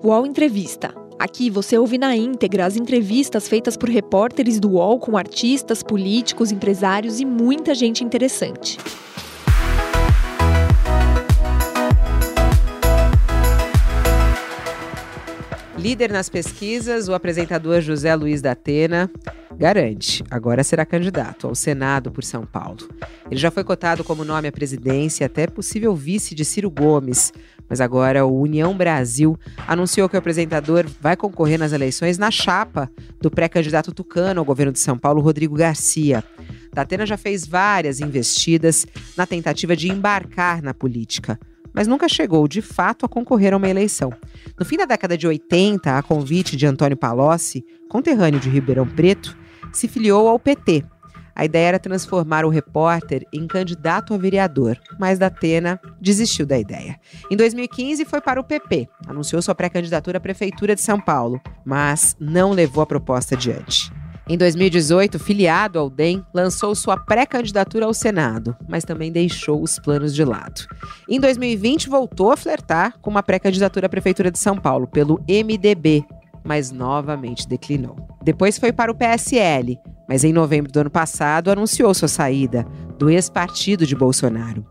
UOL Entrevista. Aqui você ouve na íntegra as entrevistas feitas por repórteres do UOL com artistas, políticos, empresários e muita gente interessante. Líder nas pesquisas, o apresentador José Luiz da Atena garante, agora será candidato ao Senado por São Paulo. Ele já foi cotado como nome à presidência, até possível vice de Ciro Gomes, mas agora o União Brasil anunciou que o apresentador vai concorrer nas eleições na chapa do pré-candidato tucano ao governo de São Paulo, Rodrigo Garcia. Datena já fez várias investidas na tentativa de embarcar na política mas nunca chegou de fato a concorrer a uma eleição. No fim da década de 80, a convite de Antônio Palocci, conterrâneo de Ribeirão Preto, se filiou ao PT. A ideia era transformar o repórter em candidato a vereador, mas Datena desistiu da ideia. Em 2015 foi para o PP, anunciou sua pré-candidatura à prefeitura de São Paulo, mas não levou a proposta adiante. Em 2018, filiado ao DEM, lançou sua pré-candidatura ao Senado, mas também deixou os planos de lado. Em 2020, voltou a flertar com uma pré-candidatura à Prefeitura de São Paulo pelo MDB, mas novamente declinou. Depois foi para o PSL, mas em novembro do ano passado anunciou sua saída do ex-partido de Bolsonaro.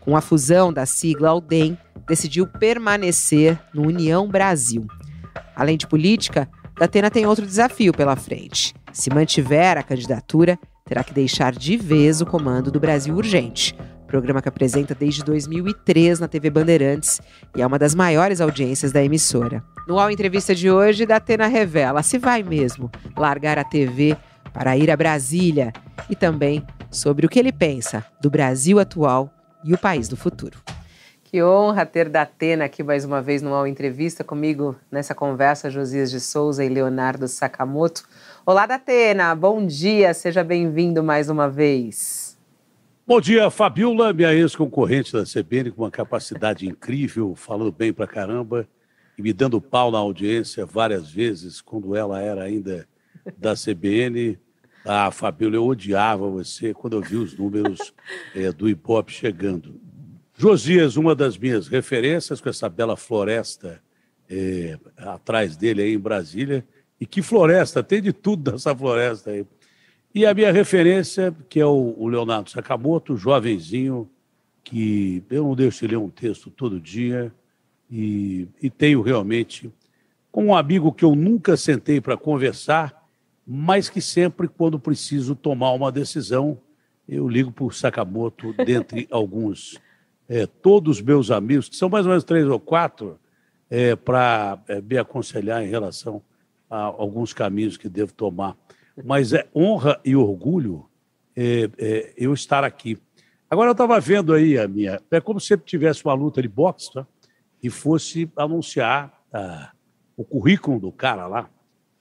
Com a fusão da sigla ao DEM, decidiu permanecer no União Brasil. Além de política, Datena tem outro desafio pela frente se mantiver a candidatura, terá que deixar de vez o comando do Brasil Urgente, programa que apresenta desde 2003 na TV Bandeirantes e é uma das maiores audiências da emissora. No All Entrevista de hoje, Datena revela se vai mesmo largar a TV para ir a Brasília e também sobre o que ele pensa do Brasil atual e o país do futuro. Que honra ter Datena aqui mais uma vez no All Entrevista comigo nessa conversa, Josias de Souza e Leonardo Sakamoto. Olá, Datena, bom dia, seja bem-vindo mais uma vez. Bom dia, Fabiola, minha ex-concorrente da CBN, com uma capacidade incrível, falando bem pra caramba e me dando pau na audiência várias vezes, quando ela era ainda da CBN. Ah, Fabiola, eu odiava você quando eu vi os números é, do hip-hop chegando. Josias, uma das minhas referências, com essa bela floresta é, atrás dele aí em Brasília, e que floresta, tem de tudo nessa floresta aí. E a minha referência, que é o, Leonardo Sakamoto, jovenzinho, que eu não deixo de ler um texto todo dia, e, e tenho realmente, como um amigo que eu nunca sentei para conversar, mas que sempre, quando preciso tomar uma decisão, eu ligo para o Sakamoto, dentre alguns. É, todos os meus amigos, que são mais ou menos três ou quatro, é, para é, me aconselhar em relação alguns caminhos que devo tomar. Mas é honra e orgulho é, é, eu estar aqui. Agora, eu estava vendo aí a minha. É como se tivesse uma luta de boxe tá? E fosse anunciar ah, o currículo do cara lá.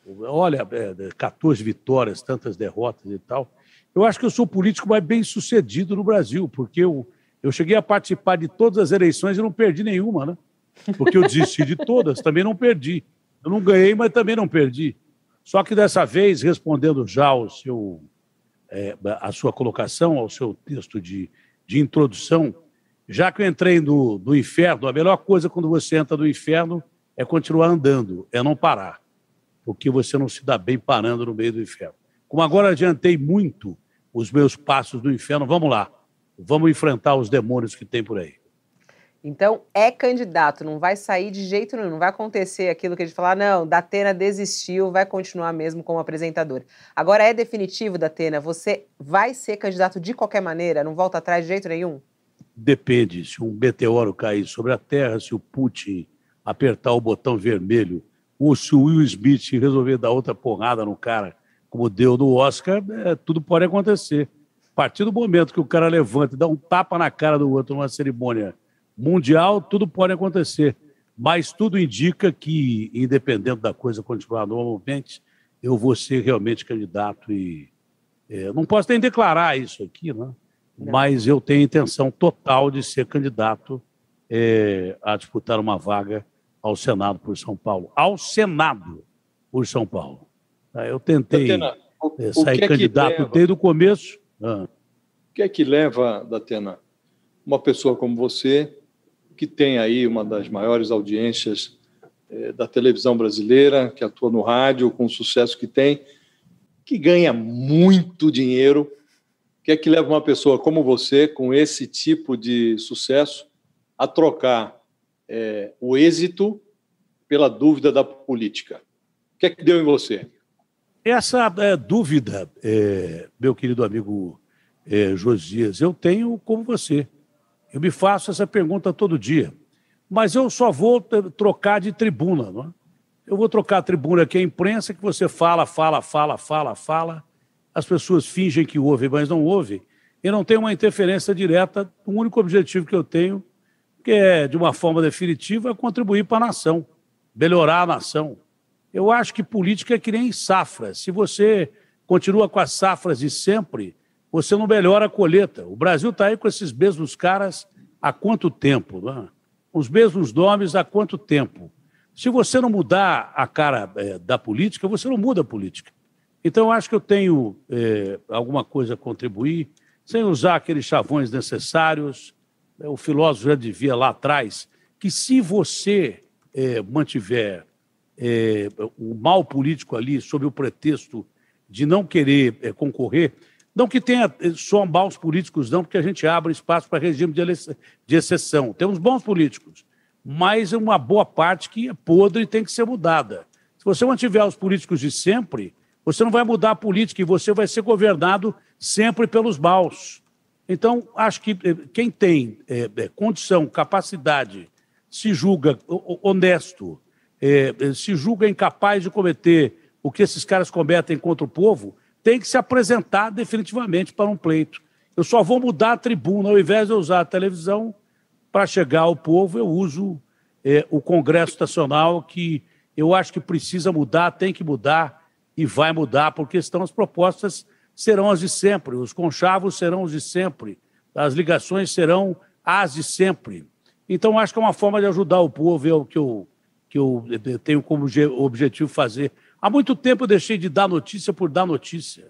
Olha, é, 14 vitórias, tantas derrotas e tal. Eu acho que eu sou o político mais bem sucedido no Brasil, porque eu, eu cheguei a participar de todas as eleições e não perdi nenhuma, né? Porque eu desisti de todas, também não perdi. Eu não ganhei, mas também não perdi. Só que dessa vez, respondendo já ao seu, é, a sua colocação, ao seu texto de, de introdução, já que eu entrei no, no inferno, a melhor coisa quando você entra no inferno é continuar andando, é não parar, porque você não se dá bem parando no meio do inferno. Como agora adiantei muito os meus passos do inferno, vamos lá, vamos enfrentar os demônios que tem por aí. Então, é candidato, não vai sair de jeito nenhum, não vai acontecer aquilo que a gente falar, não, Datena desistiu, vai continuar mesmo como apresentador. Agora é definitivo, Datena, você vai ser candidato de qualquer maneira, não volta atrás de jeito nenhum? Depende, se um meteoro cair sobre a Terra, se o Putin apertar o botão vermelho, ou se o Will Smith resolver dar outra porrada no cara, como deu no Oscar, é, tudo pode acontecer. A partir do momento que o cara levanta e dá um tapa na cara do outro numa cerimônia mundial, tudo pode acontecer. Mas tudo indica que, independente da coisa continuar normalmente, eu vou ser realmente candidato e é, não posso nem declarar isso aqui, né? Mas eu tenho intenção total de ser candidato é, a disputar uma vaga ao Senado por São Paulo. Ao Senado por São Paulo. Tá, eu tentei Datena, o, é, sair é candidato desde o começo. Ah. O que é que leva, Datena, uma pessoa como você que tem aí uma das maiores audiências é, da televisão brasileira, que atua no rádio, com o sucesso que tem, que ganha muito dinheiro. O que é que leva uma pessoa como você, com esse tipo de sucesso, a trocar é, o êxito pela dúvida da política? O que é que deu em você? Essa é, dúvida, é, meu querido amigo é, Josias, eu tenho como você. Eu me faço essa pergunta todo dia. Mas eu só vou é, trocar de tribuna. Não é? Eu vou trocar a tribuna aqui, a imprensa, que você fala, fala, fala, fala, fala. As pessoas fingem que ouvem, mas não ouvem. E não tem uma interferência direta. O único objetivo que eu tenho, que é, de uma forma definitiva, é contribuir para a nação, melhorar a nação eu acho que política é que nem safra. Se você continua com as safras de sempre, você não melhora a colheita. O Brasil está aí com esses mesmos caras há quanto tempo? Né? Os mesmos nomes há quanto tempo? Se você não mudar a cara é, da política, você não muda a política. Então, acho que eu tenho é, alguma coisa a contribuir, sem usar aqueles chavões necessários. É, o filósofo já devia lá atrás que se você é, mantiver é, o mal político ali, sob o pretexto de não querer é, concorrer, não que tenha é, só maus políticos, não, porque a gente abre espaço para regime de, de exceção. Temos bons políticos, mas uma boa parte que é podre e tem que ser mudada. Se você mantiver os políticos de sempre, você não vai mudar a política e você vai ser governado sempre pelos maus. Então, acho que é, quem tem é, condição, capacidade, se julga honesto, é, se julga incapaz de cometer o que esses caras cometem contra o povo, tem que se apresentar definitivamente para um pleito. Eu só vou mudar a tribuna, ao invés de eu usar a televisão para chegar ao povo, eu uso é, o Congresso Nacional, que eu acho que precisa mudar, tem que mudar e vai mudar, porque estão as propostas serão as de sempre, os conchavos serão os de sempre, as ligações serão as de sempre. Então, acho que é uma forma de ajudar o povo, é o que eu que eu tenho como objetivo fazer. Há muito tempo eu deixei de dar notícia por dar notícia.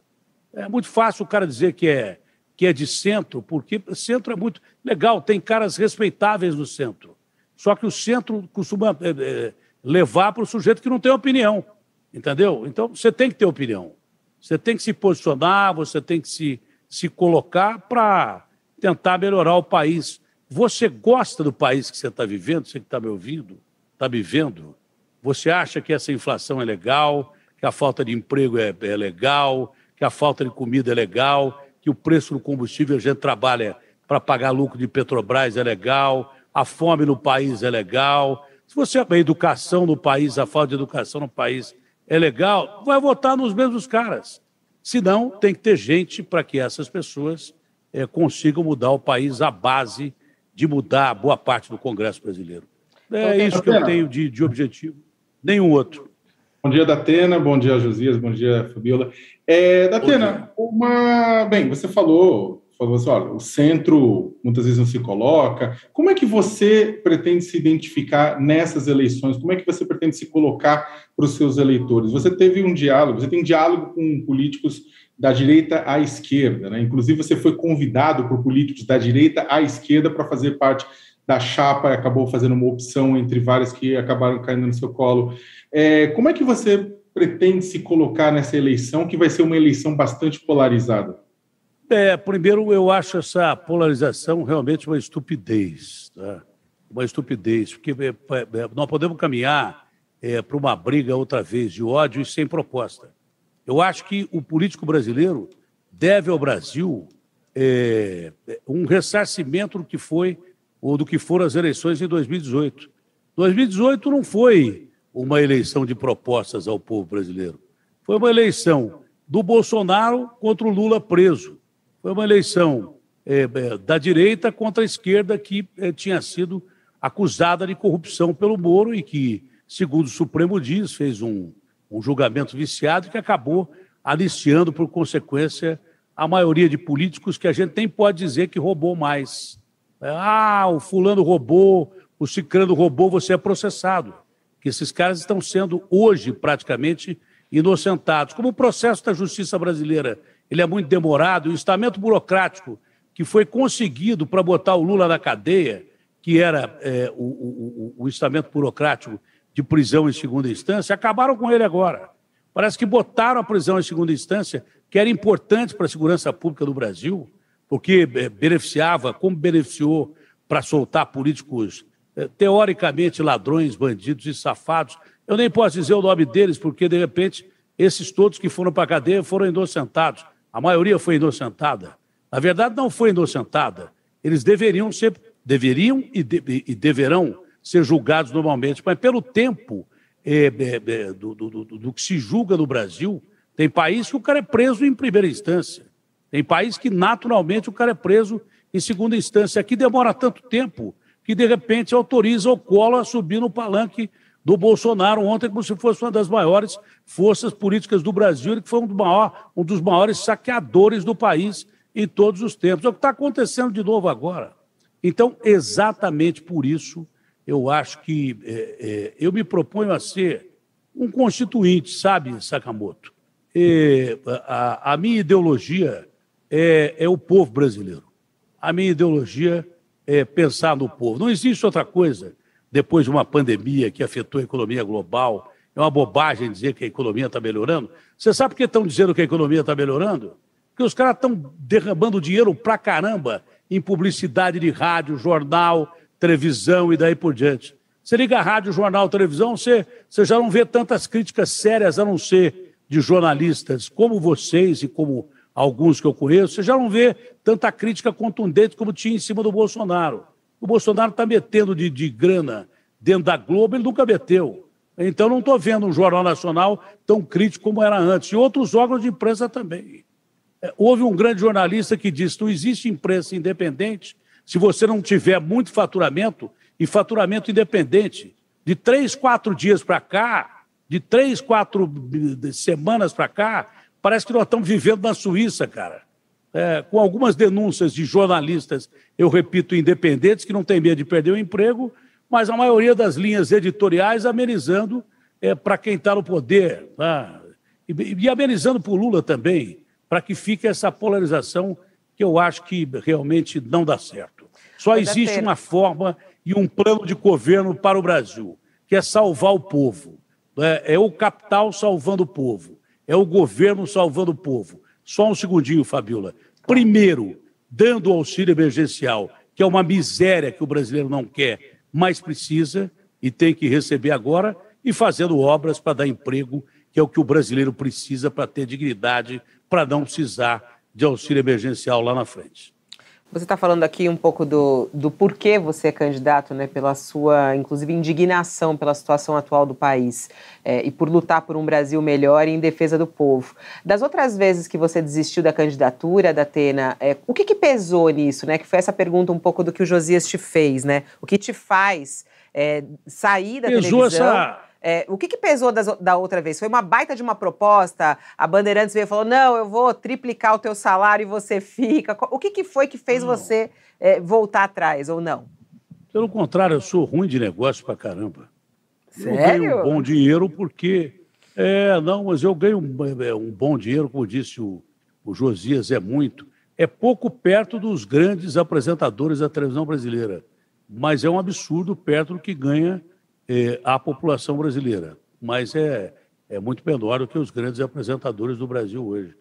É muito fácil o cara dizer que é, que é de centro, porque centro é muito legal, tem caras respeitáveis no centro. Só que o centro costuma é, levar para o sujeito que não tem opinião, entendeu? Então você tem que ter opinião. Você tem que se posicionar, você tem que se, se colocar para tentar melhorar o país. Você gosta do país que você está vivendo, você que está me ouvindo? está me vendo, você acha que essa inflação é legal, que a falta de emprego é, é legal, que a falta de comida é legal, que o preço do combustível a gente trabalha para pagar lucro de Petrobras é legal, a fome no país é legal. Se você a educação no país, a falta de educação no país é legal, vai votar nos mesmos caras. Senão, tem que ter gente para que essas pessoas é, consigam mudar o país à base de mudar boa parte do Congresso brasileiro. É então, isso que eu tenho de, de objetivo, nenhum outro. Bom dia, Datena. Bom dia, Josias. Bom dia, Fabiola. É, Datena, uma. Bem, você falou, falou assim: olha, o centro muitas vezes não se coloca. Como é que você pretende se identificar nessas eleições? Como é que você pretende se colocar para os seus eleitores? Você teve um diálogo, você tem diálogo com políticos da direita à esquerda, né? Inclusive, você foi convidado por políticos da direita à esquerda para fazer parte da chapa acabou fazendo uma opção entre várias que acabaram caindo no seu colo. É, como é que você pretende se colocar nessa eleição, que vai ser uma eleição bastante polarizada? É, primeiro, eu acho essa polarização realmente uma estupidez. Tá? Uma estupidez, porque é, é, nós podemos caminhar é, para uma briga outra vez de ódio e sem proposta. Eu acho que o político brasileiro deve ao Brasil é, um ressarcimento do que foi ou do que foram as eleições em 2018. 2018 não foi uma eleição de propostas ao povo brasileiro. Foi uma eleição do Bolsonaro contra o Lula preso. Foi uma eleição é, é, da direita contra a esquerda que é, tinha sido acusada de corrupção pelo Moro e que, segundo o Supremo diz, fez um, um julgamento viciado que acabou aliciando, por consequência, a maioria de políticos que a gente nem pode dizer que roubou mais. Ah, o fulano roubou, o cicrano roubou, você é processado. Que esses caras estão sendo hoje praticamente inocentados. Como o processo da justiça brasileira ele é muito demorado, o estamento burocrático que foi conseguido para botar o Lula na cadeia, que era é, o, o, o burocrático de prisão em segunda instância, acabaram com ele agora. Parece que botaram a prisão em segunda instância, que era importante para a segurança pública do Brasil, porque eh, beneficiava, como beneficiou para soltar políticos eh, teoricamente ladrões, bandidos e safados. Eu nem posso dizer o nome deles, porque, de repente, esses todos que foram para a cadeia foram inocentados. A maioria foi inocentada. Na verdade, não foi inocentada. Eles deveriam ser, deveriam e, de, e deverão ser julgados normalmente, mas pelo tempo é, é, é, do, do, do, do, que se julga no Brasil, tem país que o cara é preso em primeira instância. Tem país que, naturalmente, o cara é preso em segunda instância. Aqui demora tanto tempo que, de repente, autoriza o Collor a subir no palanque do Bolsonaro ontem, como se fosse uma das maiores forças políticas do Brasil, ele que foi um, do maior, um dos maiores saqueadores do país em todos os tempos. É o que está acontecendo de novo agora. Então, exatamente por isso, eu acho que é, é, eu me proponho a ser um constituinte, sabe, Sakamoto? É, a, a, minha ideologia é, é o povo brasileiro. A minha ideologia é pensar no povo. Não existe outra coisa depois de uma pandemia que afetou a economia global. É uma bobagem dizer que a economia está melhorando. Você sabe por que estão dizendo que a economia está melhorando? Porque os caras estão derramando dinheiro pra caramba em publicidade de rádio, jornal, televisão e daí por diante. Você liga a rádio, jornal, televisão, você, você já não vê tantas críticas sérias, a não ser de jornalistas como vocês e como alguns que eu conheço, você já não vê tanta crítica contundente como tinha em cima do Bolsonaro. O Bolsonaro está metendo de, de grana dentro da Globo, ele nunca meteu. Então não estou vendo um Jornal Nacional tão crítico como era antes. E outros órgãos de imprensa também. É, houve um grande jornalista que disse: não existe imprensa independente se você não tiver muito faturamento e faturamento independente. De três, quatro dias para cá, de três, quatro semanas para cá, parece que nós estamos vivendo na Suíça, cara é, com algumas denúncias de jornalistas, eu repito, independentes, que não têm medo de perder o emprego, mas a maioria das linhas editoriais amenizando é, para quem está no poder, tá? e, e amenizando para o Lula também, para que fique essa polarização que eu acho que realmente não dá certo. Só existe uma forma e um plano de governo para o Brasil, que é salvar o povo. É, é o capital salvando o povo, é o governo salvando o povo. Só um segundinho, Fabiola. Primeiro, dando o auxílio emergencial, que é uma miséria que o brasileiro não quer, mas precisa e tem que receber agora, e fazendo obras para dar emprego, que é o que o brasileiro precisa para ter dignidade, para não precisar de auxílio emergencial lá na frente. Você está falando aqui um pouco do, do porquê você é candidato, né, pela sua, inclusive, indignação pela situação atual do país é, e por lutar por um Brasil melhor e em defesa do povo. Das outras vezes que você desistiu da candidatura, da Atena, é, o que, que, pesou nisso, né? Que foi essa pergunta um pouco do que o Josias te fez, né? O que te faz é, sair da pesou televisão? Essa é, o que, que pesou das, da outra vez? Foi uma baita de uma proposta? A Bandeirantes veio e falou: não, eu vou triplicar o teu salário e você fica. O que, que foi que fez não. você é, voltar atrás ou não? Pelo contrário, eu sou ruim de negócio pra caramba. Sério? Eu ganho um bom dinheiro porque. É, não, mas eu ganho um, é, um bom dinheiro, como disse o, o Josias, é muito. É pouco perto dos grandes apresentadores da televisão brasileira, mas é um absurdo perto do que ganha é, a população brasileira, mas é, é muito menor do que os grandes apresentadores do Brasil hoje.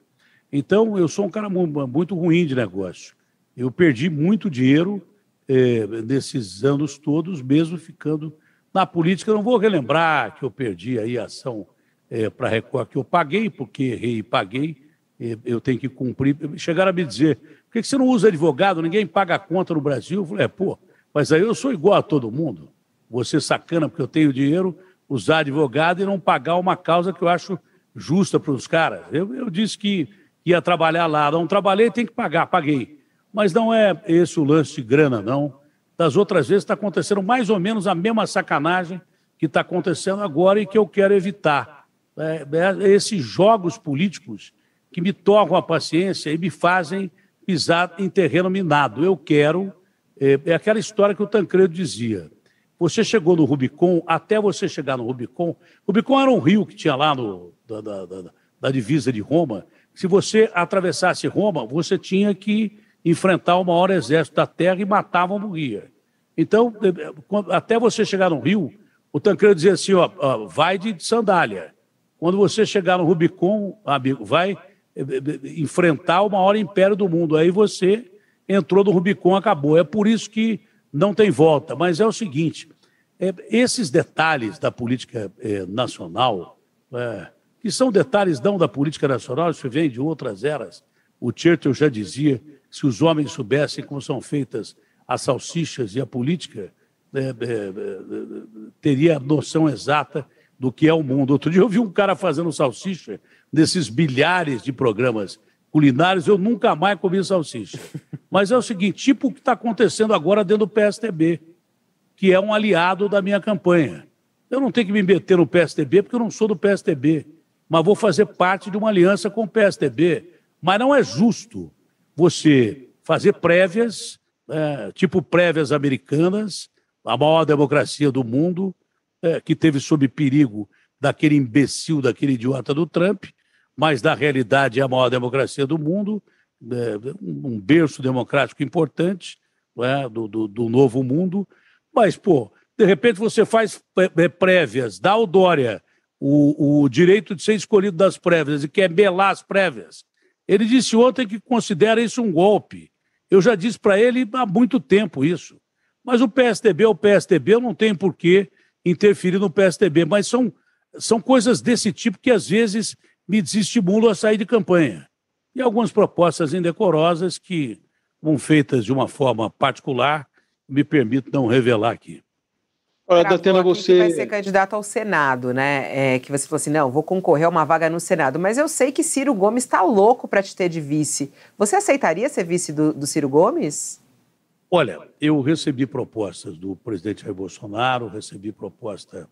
Então, eu sou um cara muito ruim de negócio. Eu perdi muito dinheiro é, nesses anos todos, mesmo ficando na política. Não vou relembrar que eu perdi aí a ação é, para a Record, que eu paguei, porque errei e paguei, eu tenho que cumprir. Chegaram a me dizer, por que você não usa advogado? Ninguém paga a conta no Brasil. Eu falei, é, pô, mas aí eu sou igual a todo mundo você sacana porque eu tenho dinheiro, usar advogado e não pagar uma causa que eu acho justa para os caras. Eu, eu disse que ia trabalhar lá, não trabalhei, tem que pagar, paguei. Mas não é esse o lance de grana, não. Das outras vezes está acontecendo mais ou menos a mesma sacanagem que está acontecendo agora e que eu quero evitar. É, é, esses jogos políticos que me tocam a paciência e me fazem pisar em terreno minado. Eu quero. É, é aquela história que o Tancredo dizia você chegou no Rubicon, até você chegar no Rubicon, Rubicon era um rio que tinha lá no, da, da, da, da divisa de Roma. Se você atravessasse Roma, você tinha que enfrentar o maior exército da terra e matava ou morria. Então, até você chegar no rio, O Tancredo dizia assim, ó, ó, vai de sandália. Quando você chegar no Rubicon, amigo, vai eh, enfrentar o maior império do mundo. Aí você entrou no Rubicon, acabou. É por isso que não tem volta. Mas é o seguinte, é, esses detalhes da política é, nacional, é, que são detalhes não da política nacional, isso vem de outras eras. O Churchill já dizia se os homens soubessem como são feitas as salsichas e a política, é, é, é, teria a noção exata do que é o mundo. Outro dia eu vi um cara fazendo salsicha nesses milhares de programas culinários, eu nunca mais comi salsicha. Mas é o seguinte, tipo o que está acontecendo agora dentro do PSTB que é um aliado da minha campanha. Eu não tenho que me meter no PSDB porque eu não sou do PSDB, mas vou fazer parte de uma aliança com o PSDB. Mas não é justo você fazer prévias, é, tipo prévias americanas, a maior democracia do mundo, é, que teve sob perigo daquele imbecil, daquele idiota do Trump, mas na realidade é a maior democracia do mundo, é, um berço democrático importante é, do, do, do novo mundo, mas, pô, de repente você faz é, prévias, dá ao Dória o, o direito de ser escolhido das prévias e quer belar as prévias. Ele disse ontem que considera isso um golpe. Eu já disse para ele há muito tempo isso. Mas o PSDB é o PSDB, eu não tenho por que interferir no PSDB. Mas são, são coisas desse tipo que às vezes me desestimulam a sair de campanha. E algumas propostas indecorosas que vão feitas de uma forma particular me permito não revelar aqui. Olha, Datena, você. vai ser candidato ao Senado, né? É, que você falou assim: não, vou concorrer a uma vaga no Senado. Mas eu sei que Ciro Gomes está louco para te ter de vice. Você aceitaria ser vice do, do Ciro Gomes? Olha, eu recebi propostas do presidente Jair Bolsonaro, recebi proposta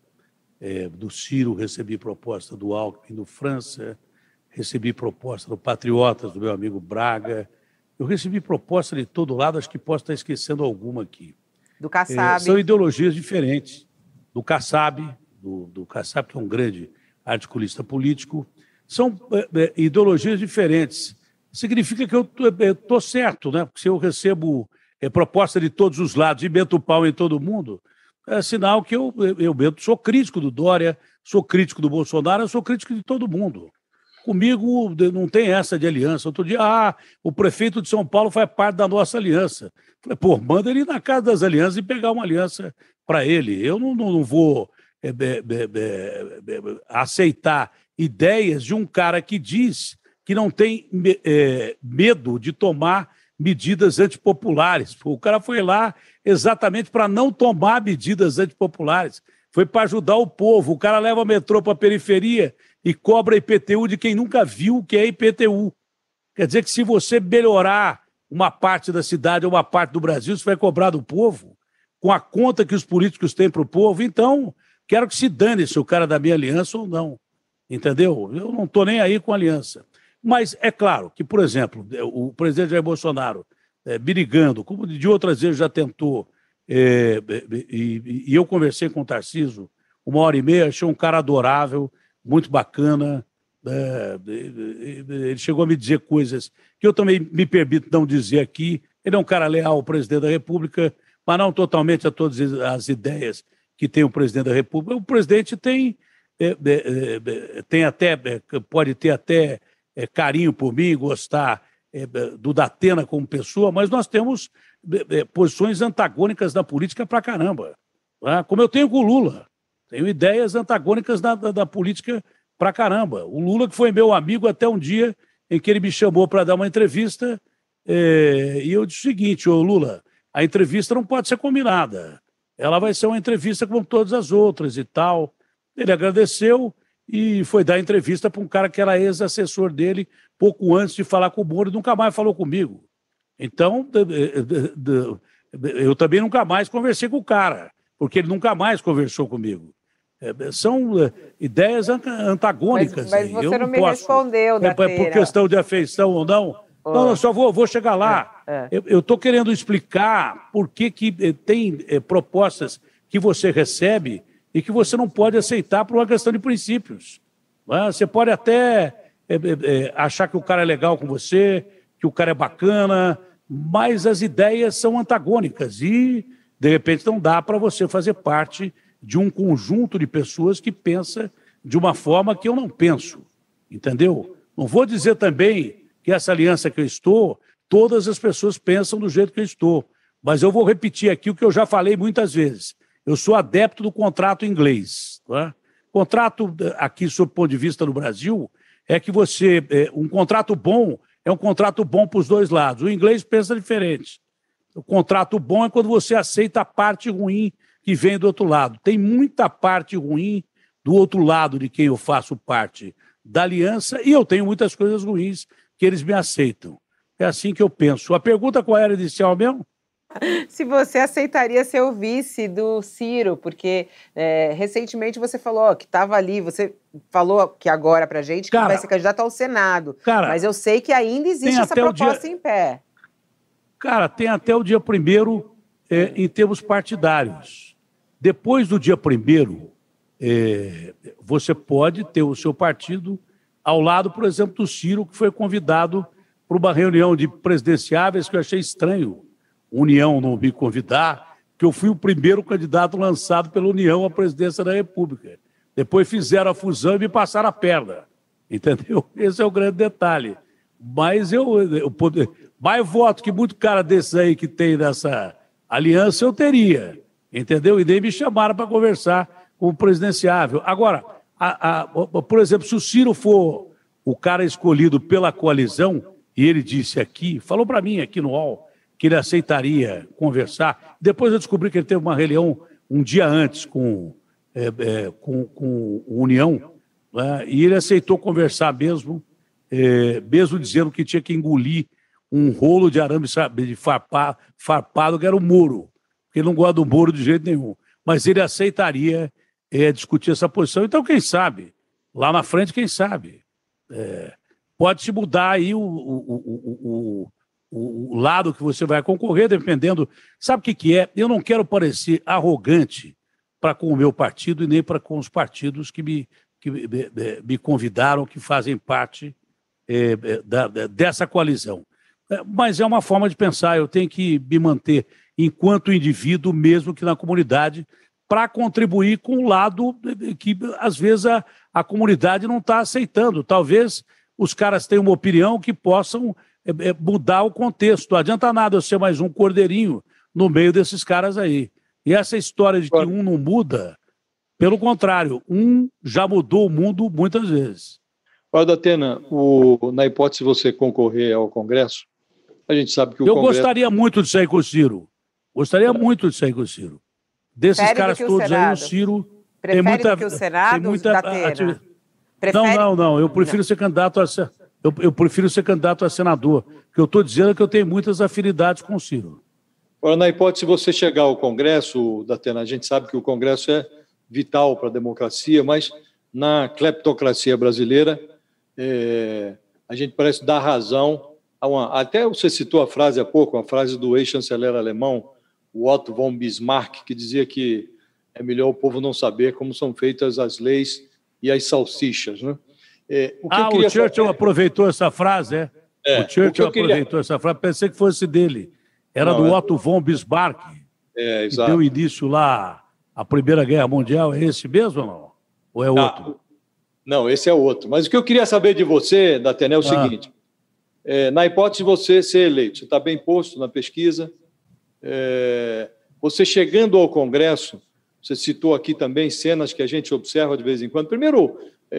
é, do Ciro, recebi proposta do Alckmin do França, recebi proposta do Patriotas, do meu amigo Braga, eu recebi proposta de todo lado, acho que posso estar esquecendo alguma aqui. Do Kassab. É, são ideologias diferentes. Do Kassab, do, do Kassab, que é um grande articulista político. São é, é ideologias diferentes. Significa que eu estou é, certo, né? Porque se eu recebo é, proposta de todos os lados e meto o pau em todo mundo, é sinal que eu, eu, sou crítico do Dória, sou crítico do Bolsonaro, eu sou crítico de todo mundo. Comigo não tem essa de aliança. Outro dia, ah, o prefeito de São Paulo faz parte da nossa aliança. Falei, pô, manda ele ir na casa das alianças e pegar uma aliança para ele. Eu não, não, não vou é, aceitar ideias de um cara que diz que não tem é, medo de tomar medidas antipopulares. O cara foi lá exatamente para não tomar medidas antipopulares. Foi para ajudar o povo. O cara leva o metrô para a periferia e cobra IPTU de quem nunca viu o que é IPTU. Quer dizer que se você melhorar uma parte da cidade ou uma parte do Brasil, você vai cobrar do povo, com a conta que os políticos têm para o povo. Então, quero que se dane se o cara da minha aliança ou não. Entendeu? Eu não estou nem aí com aliança. Mas é claro que, por exemplo, o presidente Jair Bolsonaro, é, brigando, como de outras vezes já tentou, é, e, e, eu conversei com o Tarciso uma hora e meia, achei um cara adorável, muito bacana. É, ele chegou a me dizer coisas que eu também me permito não dizer aqui. Ele é um cara leal ao presidente da República, mas não totalmente a todas as ideias que tem o presidente da República. O presidente tem, tem até, pode ter até é, carinho por mim, gostar do Datena como pessoa, mas nós temos posições antagônicas na política pra caramba. Tá? Como eu tenho com o Lula. Tenho ideias antagônicas da, da, da política pra caramba. O Lula, que foi meu amigo até um dia em que ele me chamou para dar uma entrevista, é, e eu disse o seguinte: ô Lula, a entrevista não pode ser combinada. Ela vai ser uma entrevista como todas as outras e tal. Ele agradeceu e foi dar entrevista para um cara que era ex-assessor dele, pouco antes de falar com o Moro, e nunca mais falou comigo. Então, eu também nunca mais conversei com o cara, porque ele nunca mais conversou comigo. É, são é, ideias antagônicas. Mas, mas você não, não, me posso, respondeu, é, Por questão de afeição ou não. Oh. Não, eu só vou, vou chegar lá. É, é. Eu estou querendo explicar por que, que eh, tem é, propostas que você recebe e que você não pode aceitar por uma questão de princípios. Você pode até achar que o cara é legal com você, que o cara é bacana, mas as ideias são antagônicas e, de repente, não dá para você fazer parte de um conjunto de pessoas que pensa de uma forma que eu não penso, entendeu? Não vou dizer também que essa aliança que eu estou, todas as pessoas pensam do jeito que eu estou, mas eu vou repetir aqui o que eu já falei muitas vezes. Eu sou adepto do contrato inglês. Tá? Contrato, aqui, sob o ponto de vista do Brasil, é que você. É, um contrato bom é um contrato bom para os dois lados. O inglês pensa diferente. O contrato bom é quando você aceita a parte ruim que vem do outro lado. Tem muita parte ruim do outro lado de quem eu faço parte da aliança e eu tenho muitas coisas ruins que eles me aceitam. É assim que eu penso. A pergunta qual era inicial mesmo? Se você aceitaria ser o vice do Ciro, porque é, recentemente você falou que estava ali, você falou que agora para gente que cara, vai ser candidato ao Senado. Cara, mas eu sei que ainda existe essa proposta dia, em pé. Cara, tem até o dia primeiro é, em termos partidários. Depois do dia primeiro, é, você pode ter o seu partido ao lado, por exemplo, do Ciro, que foi convidado para uma reunião de presidenciáveis que eu achei estranho União não me convidar, que eu fui o primeiro candidato lançado pela União à presidência da República. Depois fizeram a fusão e me passaram a perna. Entendeu? Esse é o grande detalhe. Mas eu, eu poder, mais voto que muito cara desses aí que tem nessa aliança eu teria. Entendeu? E nem me chamaram para conversar com o presidenciável. Agora, a, a, por exemplo, se o Ciro for o cara escolhido pela coalizão, e ele disse aqui, falou para mim aqui no UOL, que ele aceitaria conversar. Depois eu descobri que ele teve uma reunião um dia antes com, é, é, com, com União, né? e ele aceitou conversar mesmo, é, mesmo dizendo que tinha que engolir um rolo de arame de farpado, farpado que era o Moro, porque ele não gosta do Moro de jeito nenhum. Mas ele aceitaria é, discutir essa posição. Então, quem sabe? Lá na frente, quem sabe? É, pode se mudar aí o, o, o, o, lado que você vai concorrer, dependendo. Sabe o que, que é? Eu não quero parecer arrogante para com o meu partido e nem para com os partidos que me, que me, me convidaram, que fazem parte é, da, dessa coalizão. É, mas é uma forma de pensar, eu tenho que me manter enquanto indivíduo, mesmo que na comunidade, para contribuir com o lado que, às vezes, a, a comunidade não está aceitando. Talvez os caras tenham uma opinião que possam é, é mudar o contexto. Não adianta nada eu ser mais um cordeirinho no meio desses caras aí. E essa história de que um não muda, pelo contrário, um já mudou o mundo muitas vezes. Olha, Atena, o, na hipótese de você concorrer ao Congresso, a gente sabe que o Eu Congresso... gostaria muito de sair com o Ciro. Gostaria é. muito de sair com o Ciro. Desses Prefere caras todos aí, o Ciro Prefere tem muita, que o Senado, tem muita atividade. Não, não, não. Eu prefiro não. ser candidato a ser, eu, eu prefiro ser candidato a senador. O que eu estou dizendo é que eu tenho muitas afinidades com o Ciro. Agora, na hipótese de você chegar ao Congresso, Datena, a gente sabe que o Congresso é vital para a democracia, mas na cleptocracia brasileira, é, a gente parece dar razão a uma. Até você citou a frase há pouco, a frase do ex-chanceler alemão, Otto von Bismarck, que dizia que é melhor o povo não saber como são feitas as leis e as salsichas. Né? É, o ah, o Churchill aproveitou essa frase, é? é o Churchill queria... aproveitou essa frase, pensei que fosse dele. Era não, do é... Otto von Bismarck, é, que deu início lá à Primeira Guerra Mundial. É esse mesmo ou não? Ou é ah, outro? Não, esse é outro. Mas o que eu queria saber de você, Datena, é o ah. seguinte. É, na hipótese de você ser eleito, você está bem posto na pesquisa, é, você chegando ao Congresso, você citou aqui também cenas que a gente observa de vez em quando. Primeiro,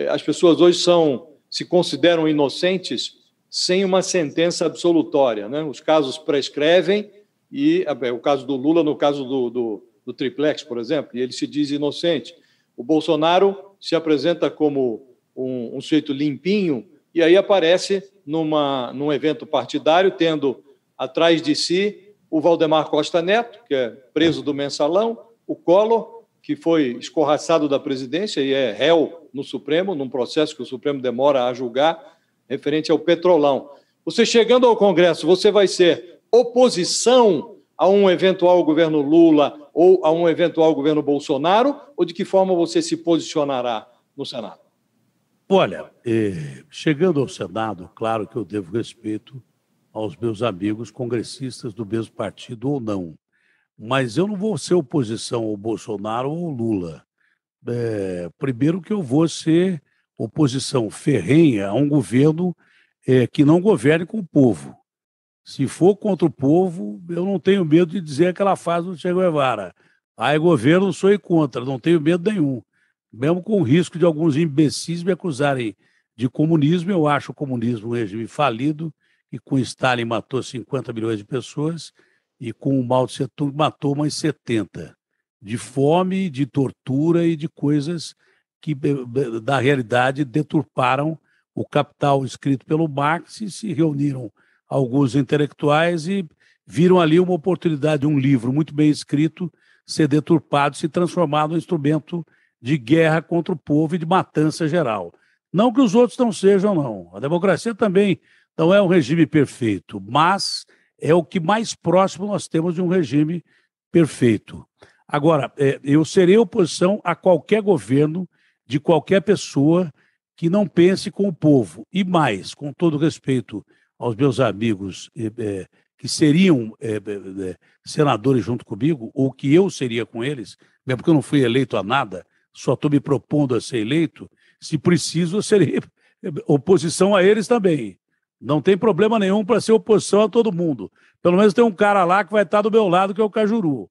as pessoas hoje são se consideram inocentes sem uma sentença absolutória. Né? Os casos prescrevem, e é, o caso do Lula, no caso do, do, do triplex, por exemplo, ele se diz inocente. O Bolsonaro se apresenta como um, um sujeito limpinho, e aí aparece numa, num evento partidário, tendo atrás de si o Valdemar Costa Neto, que é preso do mensalão, o Collor que foi escorraçado da presidência e é réu no Supremo, num processo que o Supremo demora a julgar, referente ao Petrolão. Você chegando ao Congresso, você vai ser oposição a um eventual governo Lula ou a um eventual governo Bolsonaro, ou de que forma você se posicionará no Senado? Olha, eh, chegando ao Senado, claro que eu devo respeito aos meus amigos congressistas do mesmo partido ou não mas eu não vou ser oposição ao Bolsonaro ou ao Lula. É, primeiro que eu vou ser oposição ferrenha a um governo é, que não governe com o povo. Se for contra o povo, eu não tenho medo de dizer aquela frase do Che Guevara. Aí governo sou contra, não tenho medo nenhum. Mesmo com o risco de alguns imbecis me acusarem de comunismo, eu acho o comunismo um regime falido, e com Stalin matou 50 milhões de pessoas, e com o Mao Tse Tung matou mais 70, de fome, de tortura e de coisas que, da realidade, deturparam o Capital escrito pelo Marx e se reuniram alguns intelectuais e viram ali uma oportunidade de um livro muito bem escrito ser deturpado, se transformar num instrumento de guerra contra o povo e de matança geral. Não que os outros não sejam, não. A democracia também não é um regime perfeito, mas é o que mais próximo nós temos de um regime perfeito. Agora, é, eu serei oposição a qualquer governo de qualquer pessoa que não pense com o povo. E mais, com todo respeito aos meus amigos é, que seriam é, é, senadores junto comigo, ou que eu seria com eles, mesmo porque eu não fui eleito a nada, só estou me propondo a ser eleito, se preciso, eu serei oposição a eles também. Não tem problema nenhum para ser oposição a todo mundo. Pelo menos tem um cara lá que vai estar do meu lado, que é o Cajuru.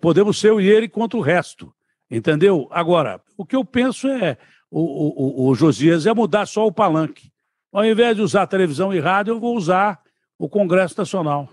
Podemos ser eu e ele contra o resto. Entendeu? Agora, o que eu penso é o, o, o Josias é mudar só o palanque. Ao invés de usar televisão e rádio, eu vou usar o Congresso Nacional.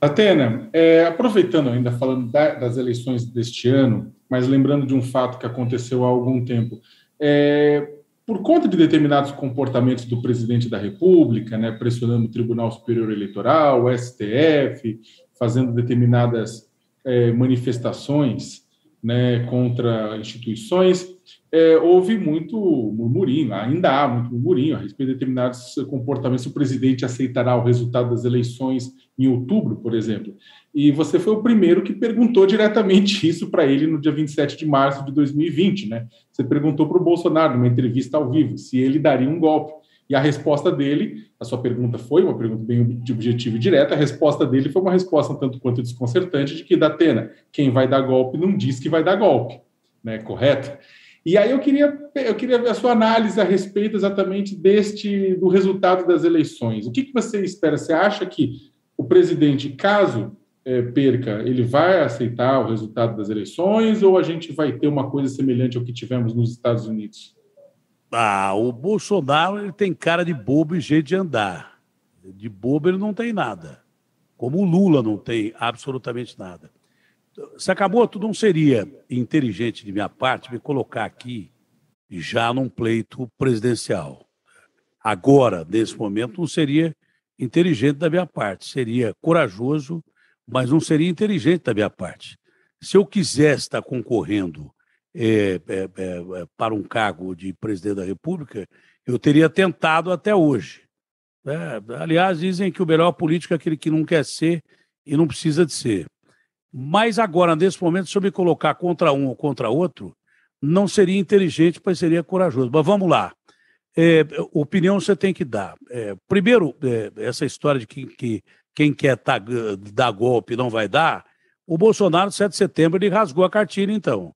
Atena, é, aproveitando ainda, falando da, das eleições deste ano, mas lembrando de um fato que aconteceu há algum tempo, é, por conta de determinados comportamentos do presidente da República, né, pressionando o Tribunal Superior Eleitoral, o STF, fazendo determinadas é, manifestações né, contra instituições, é, houve muito murmurinho, ainda há muito murmurinho a respeito de determinados comportamentos. O presidente aceitará o resultado das eleições em outubro, por exemplo. E você foi o primeiro que perguntou diretamente isso para ele no dia 27 de março de 2020. Né? Você perguntou para o Bolsonaro, numa entrevista ao vivo, se ele daria um golpe. E a resposta dele, a sua pergunta foi uma pergunta bem objetiva e direta, a resposta dele foi uma resposta um tanto quanto desconcertante de que, Datena, quem vai dar golpe não diz que vai dar golpe, né? correto? E aí eu queria, eu queria ver a sua análise a respeito exatamente deste do resultado das eleições. O que, que você espera? Você acha que o presidente, caso é, perca, ele vai aceitar o resultado das eleições ou a gente vai ter uma coisa semelhante ao que tivemos nos Estados Unidos? Ah, o Bolsonaro ele tem cara de bobo e jeito de andar. De bobo ele não tem nada. Como o Lula não tem absolutamente nada. Sakamoto, não seria inteligente de minha parte me colocar aqui já num pleito presidencial. Agora, nesse momento, não seria inteligente da minha parte. Seria corajoso, mas não seria inteligente da minha parte. Se eu quisesse estar concorrendo é, é, é, para um cargo de presidente da República, eu teria tentado até hoje. É, aliás, dizem que o melhor político é aquele que não quer ser e não precisa de ser. Mas agora, nesse momento, se eu me colocar contra um ou contra outro, não seria inteligente, mas seria corajoso. Mas vamos lá. É, opinião você tem que dar. É, primeiro, é, essa história de que, que quem quer tá, dar golpe não vai dar, o Bolsonaro, 7 de setembro, ele rasgou a cartilha, então.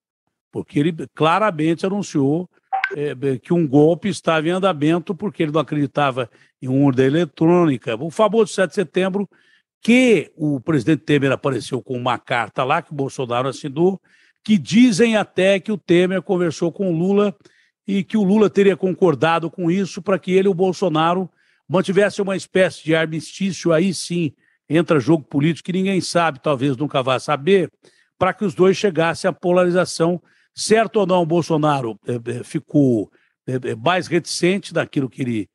Porque ele claramente anunciou é, que um golpe estava em andamento porque ele não acreditava em urna eletrônica. O famoso 7 de setembro que o presidente Temer apareceu com uma carta lá que o Bolsonaro assinou, que dizem até que o Temer conversou com o Lula e que o Lula teria concordado com isso para que ele o Bolsonaro mantivessem uma espécie de armistício, aí sim entra jogo político que ninguém sabe, talvez nunca vá saber, para que os dois chegassem à polarização. Certo ou não, o Bolsonaro é, é, ficou é, mais reticente daquilo que ele,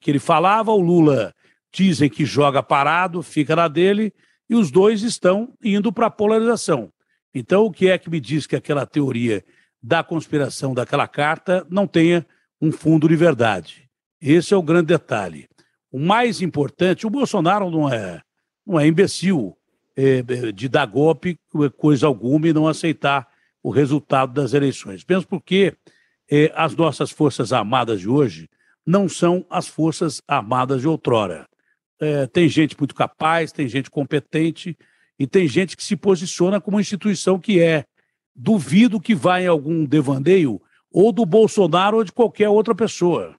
que ele falava, o Lula dizem que joga parado, fica na dele, e os dois estão indo para a polarização. Então, o que é que me diz que aquela teoria da conspiração daquela carta não tenha um fundo de verdade? Esse é o grande detalhe. O mais importante, o Bolsonaro não é, não é imbecil é de dar golpe, coisa alguma, e não aceitar o resultado das eleições. Mesmo porque é, as nossas forças armadas de hoje não são as forças armadas de outrora. É, tem gente muito capaz, tem gente competente, e tem gente que se posiciona como instituição que é. Duvido que vá em algum devandeio ou do Bolsonaro ou de qualquer outra pessoa.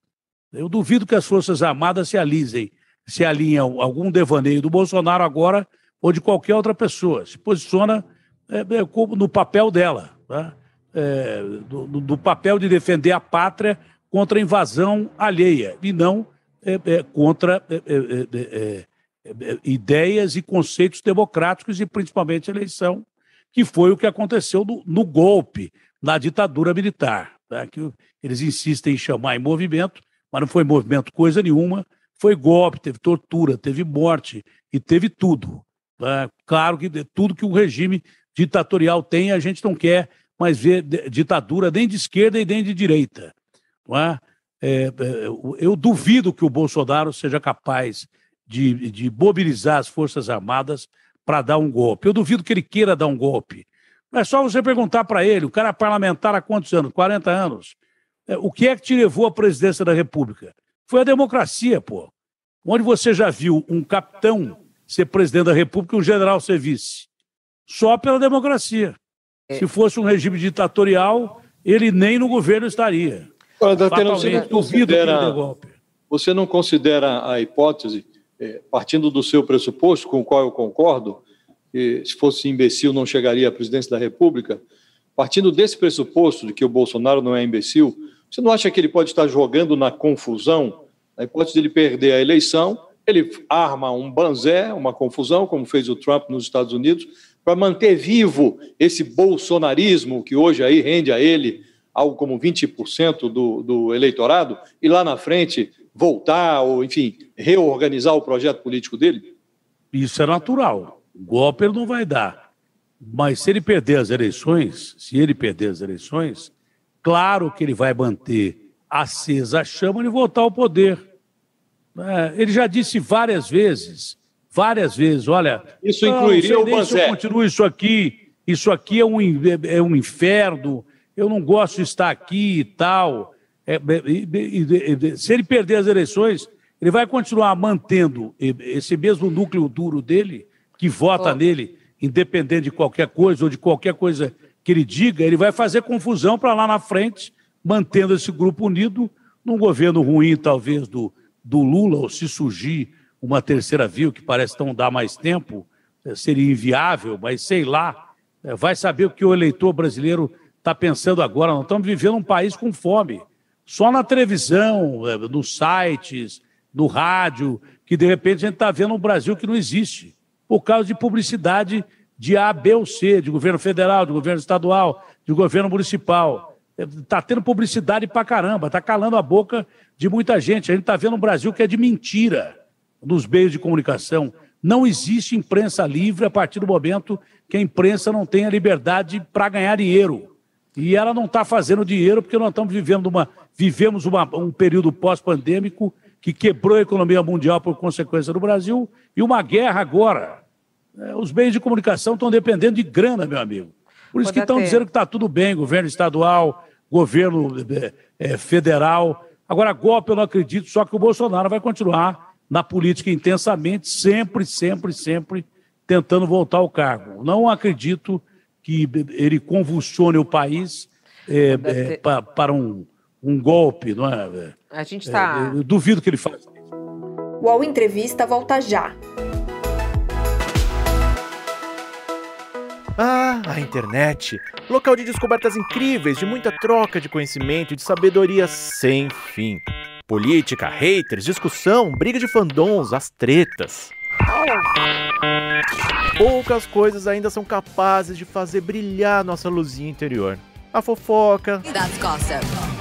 Eu duvido que as Forças Armadas se alisem, se alinhem algum devaneio do Bolsonaro agora ou de qualquer outra pessoa. Se posiciona é, é, no papel dela, tá? é, do, do, papel de defender a pátria contra a invasão alheia e não é, é, contra é, ideias e conceitos democráticos e principalmente eleição, que foi o que aconteceu no, no golpe, na ditadura militar, tá? que eles insistem em chamar em movimento, mas não foi movimento coisa nenhuma, foi golpe, teve tortura, teve morte e teve tudo. Tá? Claro que tudo que o regime ditatorial tem, a gente não quer mais ver ditadura nem de esquerda e nem de direita. Não é? É, é eu duvido que o Bolsonaro seja capaz de, de mobilizar as Forças Armadas para dar um golpe. Eu duvido que ele queira dar um golpe. É só você perguntar para ele, o cara é parlamentar há quantos anos? 40 anos. É, o que é que te levou à presidência da República? Foi a democracia, pô. Onde você já viu um capitão ser presidente da República e um general ser vice? Só pela democracia. É. Se fosse um regime ditatorial, ele nem no governo estaria. Datena, você não considera, você não considera a hipótese, é, partindo do seu pressuposto, com o qual eu concordo, que se fosse imbecil não chegaria à presidência da República, partindo desse pressuposto de que o Bolsonaro não é imbecil, você não acha que ele pode estar jogando na confusão, na hipótese de ele perder a eleição, ele arma um banzé, uma confusão, como fez o Trump nos Estados Unidos, para manter vivo esse bolsonarismo que hoje aí rende a ele algo como 20% do, do eleitorado, e lá na frente voltar ou, enfim, reorganizar o projeto político dele? Isso é natural. O golpe ele não vai dar. Mas se ele perder as eleições, se ele perder as eleições, claro que ele vai manter acesa a chama de voltar ao poder. É, ele já disse várias vezes, várias vezes, olha... Isso incluiria o Banzé. Continua isso aqui, isso aqui é um, é um inferno, eu não gosto de estar aqui e tal. É, é se ele perder as eleições, ele vai continuar mantendo esse mesmo núcleo duro dele, que vota oh. nele, independente de qualquer coisa ou de qualquer coisa que ele diga, ele vai fazer confusão para lá na frente, mantendo esse grupo unido num governo ruim, talvez, do, do Lula, ou se surgir uma terceira via, que parece não dar mais tempo, eh, seria inviável, mas sei lá, eh, vai saber o que o eleitor brasileiro está pensando agora. Nós estamos vivendo um país com fome. Só na televisão, eh, nos sites, no rádio, que de repente a gente está vendo um Brasil que não existe, por causa de publicidade de A, B ou C, de governo federal, de governo estadual, de governo municipal. Está tendo publicidade para caramba, está calando a boca de muita gente. A gente está vendo um Brasil que é de mentira nos meios de comunicação. Não existe imprensa livre a partir do momento que a imprensa não tem a liberdade para ganhar dinheiro. E ela não está fazendo dinheiro porque nós estamos vivendo uma, vivemos uma, um período pós-pandêmico que quebrou a economia mundial por consequência do Brasil e uma guerra agora. É, os meios de comunicação estão dependendo de grana, meu amigo. Por isso Pode que estão dizendo que está tudo bem, governo estadual, governo é, federal. Agora, golpe eu não acredito, só que o Bolsonaro vai continuar na política intensamente, sempre, sempre, sempre tentando voltar ao cargo. Não acredito que ele convulsione o país é, é, pa, para um, um, golpe, não é? A gente está. É, duvido que ele faça isso. O UOL Entrevista volta já. Ah, a internet! Local de descobertas incríveis, de muita troca de conhecimento e de sabedoria sem fim. Política, haters, discussão, briga de fandons, as tretas. Poucas coisas ainda são capazes de fazer brilhar nossa luzinha interior. A fofoca,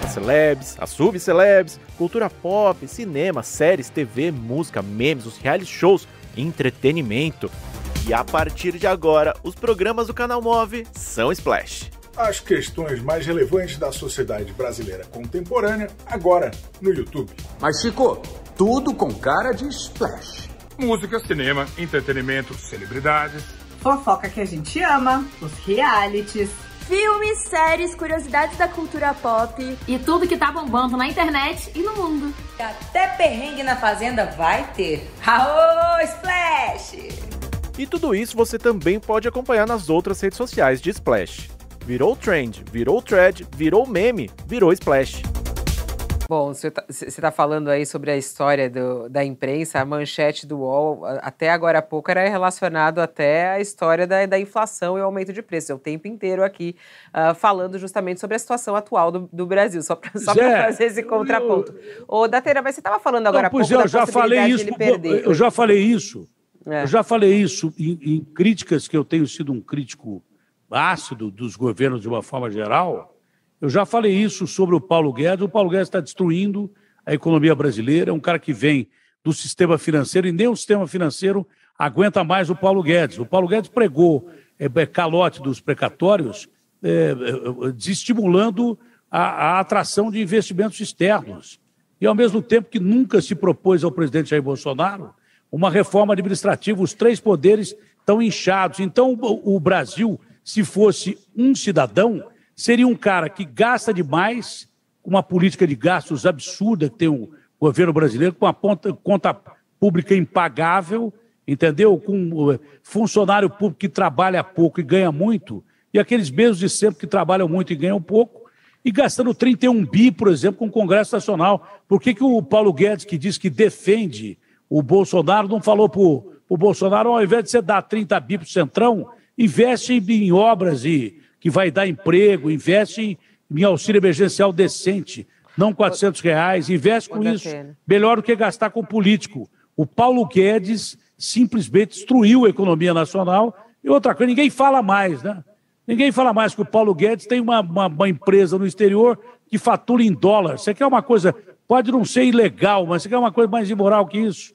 as celebs, as subcelebs, cultura pop, cinema, séries, TV, música, memes, os reality shows, entretenimento. E a partir de agora, os programas do canal Move são Splash. As questões mais relevantes da sociedade brasileira contemporânea, agora no YouTube. Mas Chico, tudo com cara de Splash. Música, cinema, entretenimento, celebridades. Fofoca que a gente ama, os realities. Filmes, séries, curiosidades da cultura pop. E tudo que tá bombando na internet e no mundo. Até perrengue na fazenda vai ter. Aô, Splash! E tudo isso você também pode acompanhar nas outras redes sociais de Splash. Virou trend, virou thread, virou meme, virou Splash. Bom, você está tá falando aí sobre a história do, da imprensa, a manchete do UOL, até agora há pouco era relacionado até à história da, da inflação e o aumento de preços. É o tempo inteiro aqui uh, falando justamente sobre a situação atual do, do Brasil, só para é, fazer esse contraponto. Eu... Ô, Datena, mas você estava falando agora Não, há pouco eu da já falei isso, Eu já falei isso. É. Eu já falei isso em, em críticas que eu tenho sido um crítico ácido dos governos de uma forma geral eu já falei isso sobre o Paulo Guedes. O Paulo Guedes está destruindo a economia brasileira. É um cara que vem do sistema financeiro e nem o sistema financeiro aguenta mais o Paulo Guedes. O Paulo Guedes pregou é, é calote dos precatórios, é, é, desestimulando a, a atração de investimentos externos. E, ao mesmo tempo que nunca se propôs ao presidente Jair Bolsonaro uma reforma administrativa, os três poderes estão inchados. Então, o, o Brasil, se fosse um cidadão, seria um cara que gasta demais, com uma política de gastos absurda que tem o governo brasileiro, com uma ponta, conta pública impagável, entendeu? Com eh, funcionário público que trabalha pouco e ganha muito, e aqueles mesmos de sempre que trabalham muito e ganham pouco, e gastando 31 bi, por exemplo, com o Congresso Nacional. Por que, que o Paulo Guedes, que diz que defende o Bolsonaro, não falou para o Bolsonaro, ao invés de você dar 30 bi para o Centrão, investe em, obras e que vai dar emprego, investe em, auxílio emergencial decente, não 400 reais, investe com isso. Melhor do que gastar com político. O Paulo Guedes simplesmente destruiu a economia nacional. E outra coisa, ninguém fala mais, né? Ninguém fala mais que o Paulo Guedes tem uma, uma, uma empresa no exterior que fatura em dólar. Você quer uma coisa, pode não ser ilegal, mas você quer uma coisa mais imoral que isso.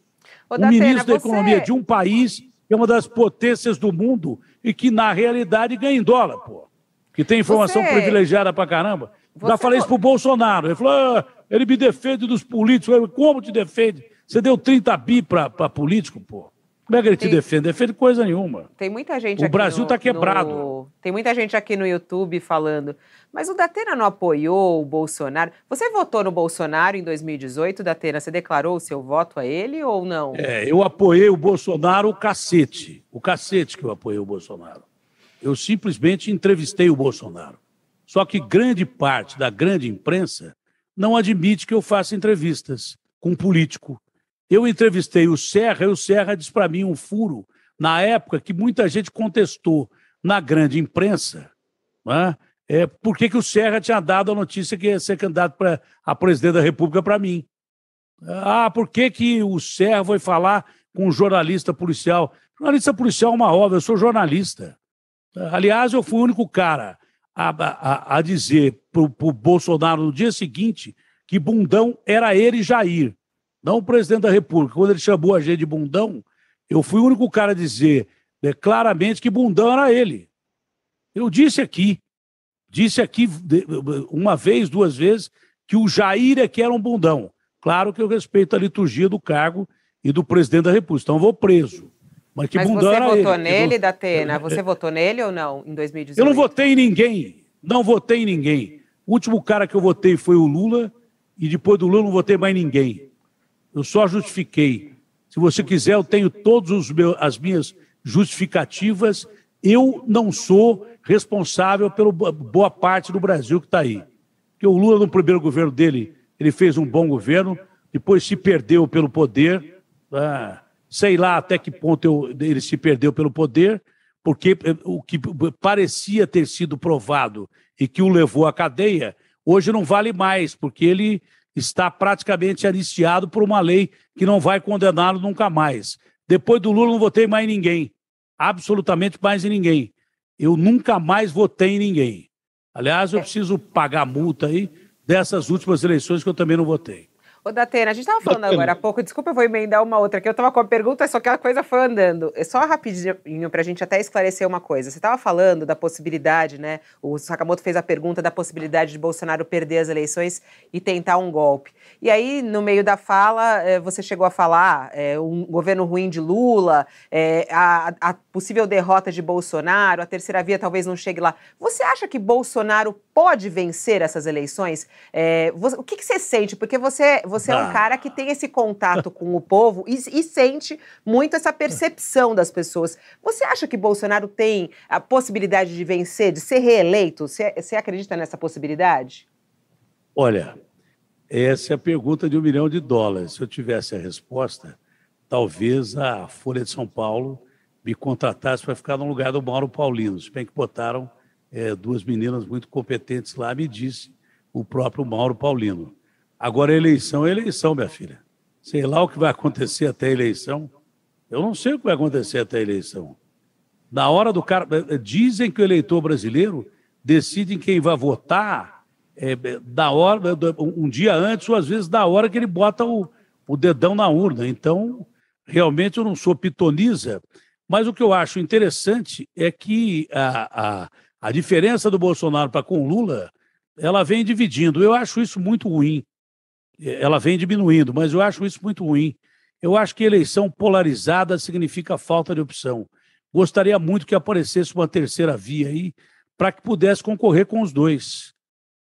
Ô, o Datena, ministro da Economia de um país que é uma das potências do mundo e que, na realidade, ganha em dólar, pô que tem informação Você... privilegiada pra caramba. Você... Já falei isso pro Bolsonaro. Ele falou: ah, ele me defende dos políticos. Falei, Como te defende? Você deu 30 bi pra, pra político, pô. Como é que ele tem... te defende? Defende coisa nenhuma. Tem muita gente o Brasil está quebrado. No... Tem muita gente aqui no YouTube falando. Mas o Datena não apoiou o Bolsonaro. Você votou no Bolsonaro em 2018, Datena? Você declarou o seu voto a ele ou não? É, eu apoiei o Bolsonaro o cacete. O cacete que eu apoiei o Bolsonaro. Eu simplesmente entrevistei o Bolsonaro. Só que grande parte da grande imprensa não admite que eu faça entrevistas com um político. Eu entrevistei o Serra e o Serra disse para mim um furo, na época que muita gente contestou na grande imprensa, né, é, por que, que o Serra tinha dado a notícia que ia ser candidato pra, a presidente da República para mim. Ah, por que, que o Serra foi falar com um jornalista policial? Jornalista policial é uma obra, eu sou jornalista. Aliás, eu fui o único cara a, a, a dizer para o Bolsonaro no dia seguinte que bundão era ele Jair, não o presidente da República. Quando ele chamou a gente de bundão, eu fui o único cara a dizer né, claramente que bundão era ele. Eu disse aqui, disse aqui uma vez, duas vezes, que o Jair é que era um bundão. Claro que eu respeito a liturgia do cargo e do presidente da República, então eu vou preso. Mas que Mas bundão você votou ele. nele, Datena? Você votou nele ou não, em 2018? Eu não votei em ninguém. Não votei em ninguém. O último cara que eu votei foi o Lula, e depois do Lula eu não votei mais ninguém. Eu só justifiquei. Se você quiser, eu tenho todas as minhas justificativas. Eu não sou responsável pela boa parte do Brasil que está aí. Porque o Lula, no primeiro governo dele, ele fez um bom governo, depois se perdeu pelo poder. Ah, sei lá até que ponto eu, ele se perdeu pelo poder, porque eh, o que parecia ter sido provado e que o levou à cadeia, hoje não vale mais, porque ele está praticamente anistiado por uma lei que não vai condená-lo nunca mais. Depois do Lula, não votei mais em ninguém. Absolutamente mais em ninguém. Eu nunca mais votei em ninguém. Aliás, eu preciso pagar multa aí dessas últimas eleições que eu também não votei. Ô, Datena, a gente estava falando Datena. agora há pouco, desculpa, eu vou emendar uma outra, que eu estava com a pergunta, só que a coisa foi andando. É só rapidinho para a gente até esclarecer uma coisa. Você estava falando da possibilidade, né? O Sakamoto fez a pergunta da possibilidade de Bolsonaro perder as eleições e tentar um golpe. E aí, no meio da fala, eh, você chegou a falar é, um governo ruim de Lula, é, a, a possível derrota de Bolsonaro, a terceira via talvez não chegue lá. Você acha que Bolsonaro pode vencer essas eleições? É, você, o que, que, você sente? Porque você, você é um cara que tem esse contato com o povo e, e, sente muito essa percepção das pessoas. Você acha que Bolsonaro tem a possibilidade de vencer, de ser reeleito? Você, você acredita nessa possibilidade? Olha, essa é a pergunta de um milhão de dólares. Se eu tivesse a resposta, talvez a Folha de São Paulo me contratasse para ficar no lugar do Mauro Paulino. Se bem que botaram é, duas meninas muito competentes lá, me disse o próprio Mauro Paulino. Agora, eleição é eleição, minha filha. Sei lá o que vai acontecer até a eleição. Eu não sei o que vai acontecer até a eleição. Na hora do cara. Eh, dizem que o eleitor brasileiro decide quem vai votar é, da hora, um dia antes, ou às vezes da hora que ele bota o, o dedão na urna. Então, realmente eu não sou pitoniza, mas o que eu acho interessante é que a, a, a diferença do Bolsonaro para com Lula, ela vem dividindo. Eu acho isso muito ruim. Ela vem diminuindo, mas eu acho isso muito ruim. Eu acho que eleição polarizada significa falta de opção. Gostaria muito que aparecesse uma terceira via aí para que pudesse concorrer com os dois.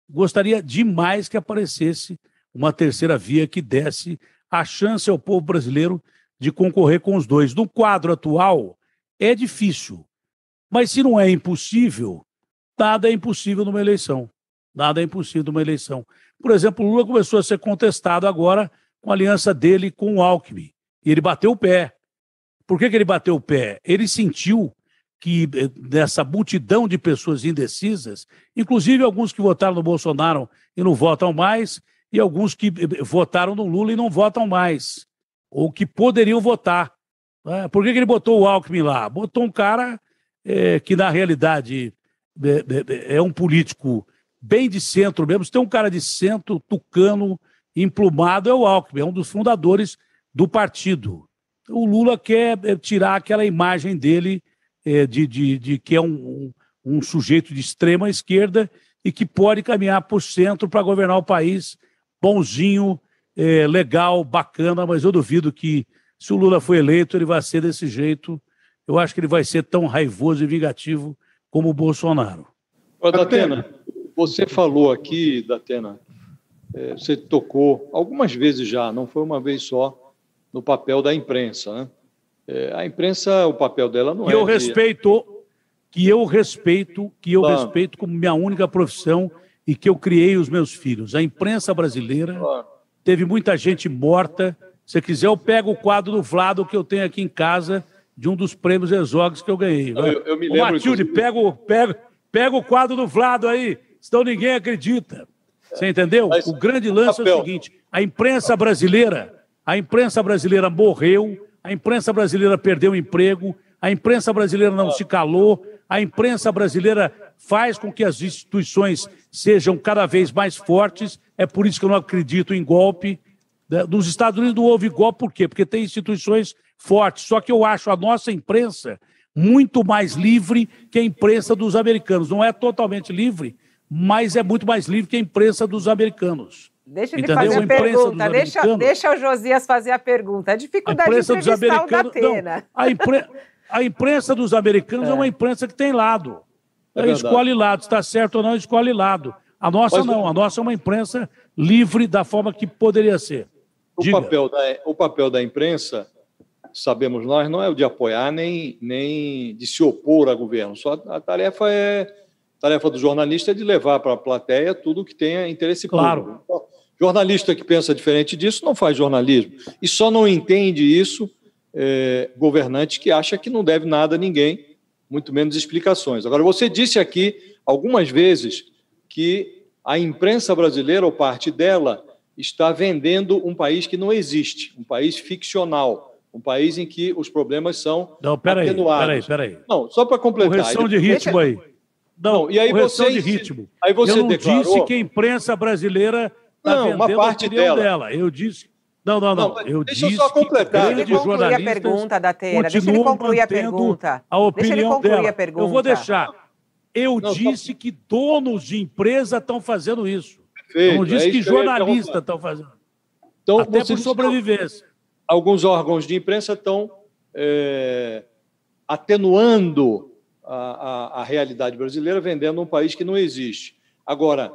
Gostaria demais que aparecesse uma terceira via que desse a chance ao povo brasileiro de concorrer com os dois. No quadro atual, é difícil. Mas se não é impossível, nada é impossível numa eleição. Nada é impossível numa eleição. Por exemplo, Lula começou a ser contestado agora com a aliança dele com o Alckmin. E ele bateu o pé. Por que, que ele bateu o pé? Ele sentiu que eh, nessa multidão de pessoas indecisas, inclusive alguns que votaram no Bolsonaro e não votam mais, e alguns que eh, votaram no Lula e não votam mais, ou que poderiam votar. Né? Por que, que ele botou o Alckmin lá? Botou um cara é, que na realidade é, é, um político bem de centro mesmo. Se tem um cara de centro, tucano, emplumado, é o Alckmin, é um dos fundadores do partido. O Lula quer é, tirar aquela imagem dele é, de, de, de, que é um, um, um, sujeito de extrema esquerda e que pode caminhar para o centro para governar o país bonzinho, é, legal, bacana, mas eu duvido que se o Lula for eleito, ele vai ser desse jeito eu acho que ele vai ser tão raivoso e vingativo como o Bolsonaro. Ô, Datena, você falou aqui, Datena, é, você tocou algumas vezes já, não foi uma vez só, no papel da imprensa. Né? É, a imprensa, o papel dela não que é. Eu de... respeito, que eu respeito, que eu respeito como minha única profissão e que eu criei os meus filhos. A imprensa brasileira teve muita gente morta. Se quiser, eu pego o quadro do Vlado que eu tenho aqui em casa de um dos prêmios Exogs que eu ganhei. Eu, eu me lembro. Ô, Matilde, pega, o, pega, pega o quadro do Vlado aí, senão ninguém acredita. Você entendeu? Mas, o grande lance papel. é o seguinte: a imprensa brasileira, a imprensa brasileira morreu, a imprensa brasileira perdeu o emprego, a imprensa brasileira não se calou, a imprensa brasileira faz com que as instituições sejam cada vez mais fortes. É por isso que eu não acredito em golpe. Nos Estados Unidos não houve golpe, por quê? Porque tem instituições forte. Só que eu acho a nossa imprensa muito mais livre que a imprensa dos americanos. Não é totalmente livre, mas é muito mais livre que a imprensa dos americanos. Deixa ele Entendeu? fazer a, a pergunta. Deixa, deixa o Josias fazer a pergunta. A dificuldade a de entrevistar dos americanos, o Datena. Não, a, impre, a imprensa dos americanos é. é. uma imprensa que tem lado. É escolhe lado. Está certo ou não, escolhe lado. A nossa mas, não. A nossa é uma imprensa livre da forma que poderia ser. O papel, da, o papel da imprensa sabemos nós, não é o de apoiar nem, nem de se opor a governo. Só a tarefa é a tarefa do jornalista é de levar para a plateia tudo que tenha interesse claro. público. Então, jornalista que pensa diferente disso não faz jornalismo. E só não entende isso é, governante que acha que não deve nada a ninguém, muito menos explicações. Agora, você disse aqui algumas vezes que a imprensa brasileira, ou parte dela, está vendendo um país que não existe, um país ficcional um país em que os problemas são não, peraí, atenuados. Peraí, peraí. Não, só para completar. Correção de ritmo aí. Não, não, e aí correção você, de ritmo. Aí você Eu não declarou... disse que a imprensa brasileira está vendendo uma parte a dela. dela. Eu disse... Não, não, não. não eu deixa disse eu só completar. Deixa ele concluir a pergunta da Teira. Deixa ele concluir a pergunta. A opinião deixa ele concluir dela. a pergunta. Eu vou deixar. Eu não, disse só... que donos de empresa estão fazendo isso. Perfeito. Eu não disse é que jornalistas estão fazendo. Então, Até por sobrevivência alguns órgãos de imprensa estão é, atenuando a, a, a, realidade brasileira, vendendo um país que não existe. Agora,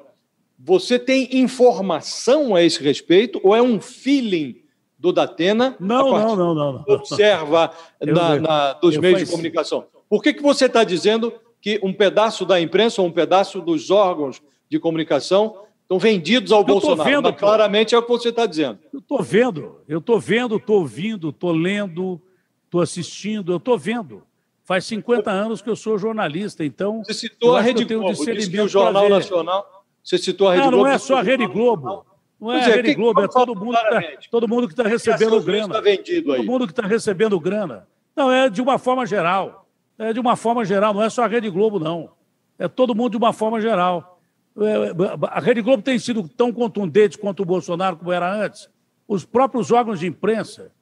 você tem informação a esse respeito ou é um feeling do Datena? Não, não, não, não, não. Observa na, na, dos meios de comunicação. Por que, que você está dizendo que um pedaço da imprensa ou um pedaço dos órgãos de comunicação estão vendidos ao eu Bolsonaro? Vendo, Mas, claramente é o que você está dizendo. Eu estou vendo, eu estou vendo, estou ouvindo, estou lendo, estou assistindo, eu estou vendo. Faz 50 anos que eu sou jornalista, então. Você citou a Rede Globo, disse que o Jornal Nacional. Você citou a Rede não, Globo. Não é só a Rede Globo. Não é, é a Rede que Globo, é todo mundo, que tá, todo mundo que está recebendo grana. Tá todo mundo que está recebendo grana. Não, é de uma forma geral. É de uma forma geral, não é só a Rede Globo, não. É todo mundo de uma forma geral. É, a Rede Globo tem sido tão contundente quanto o Bolsonaro, como era antes. Os próprios órgãos de imprensa,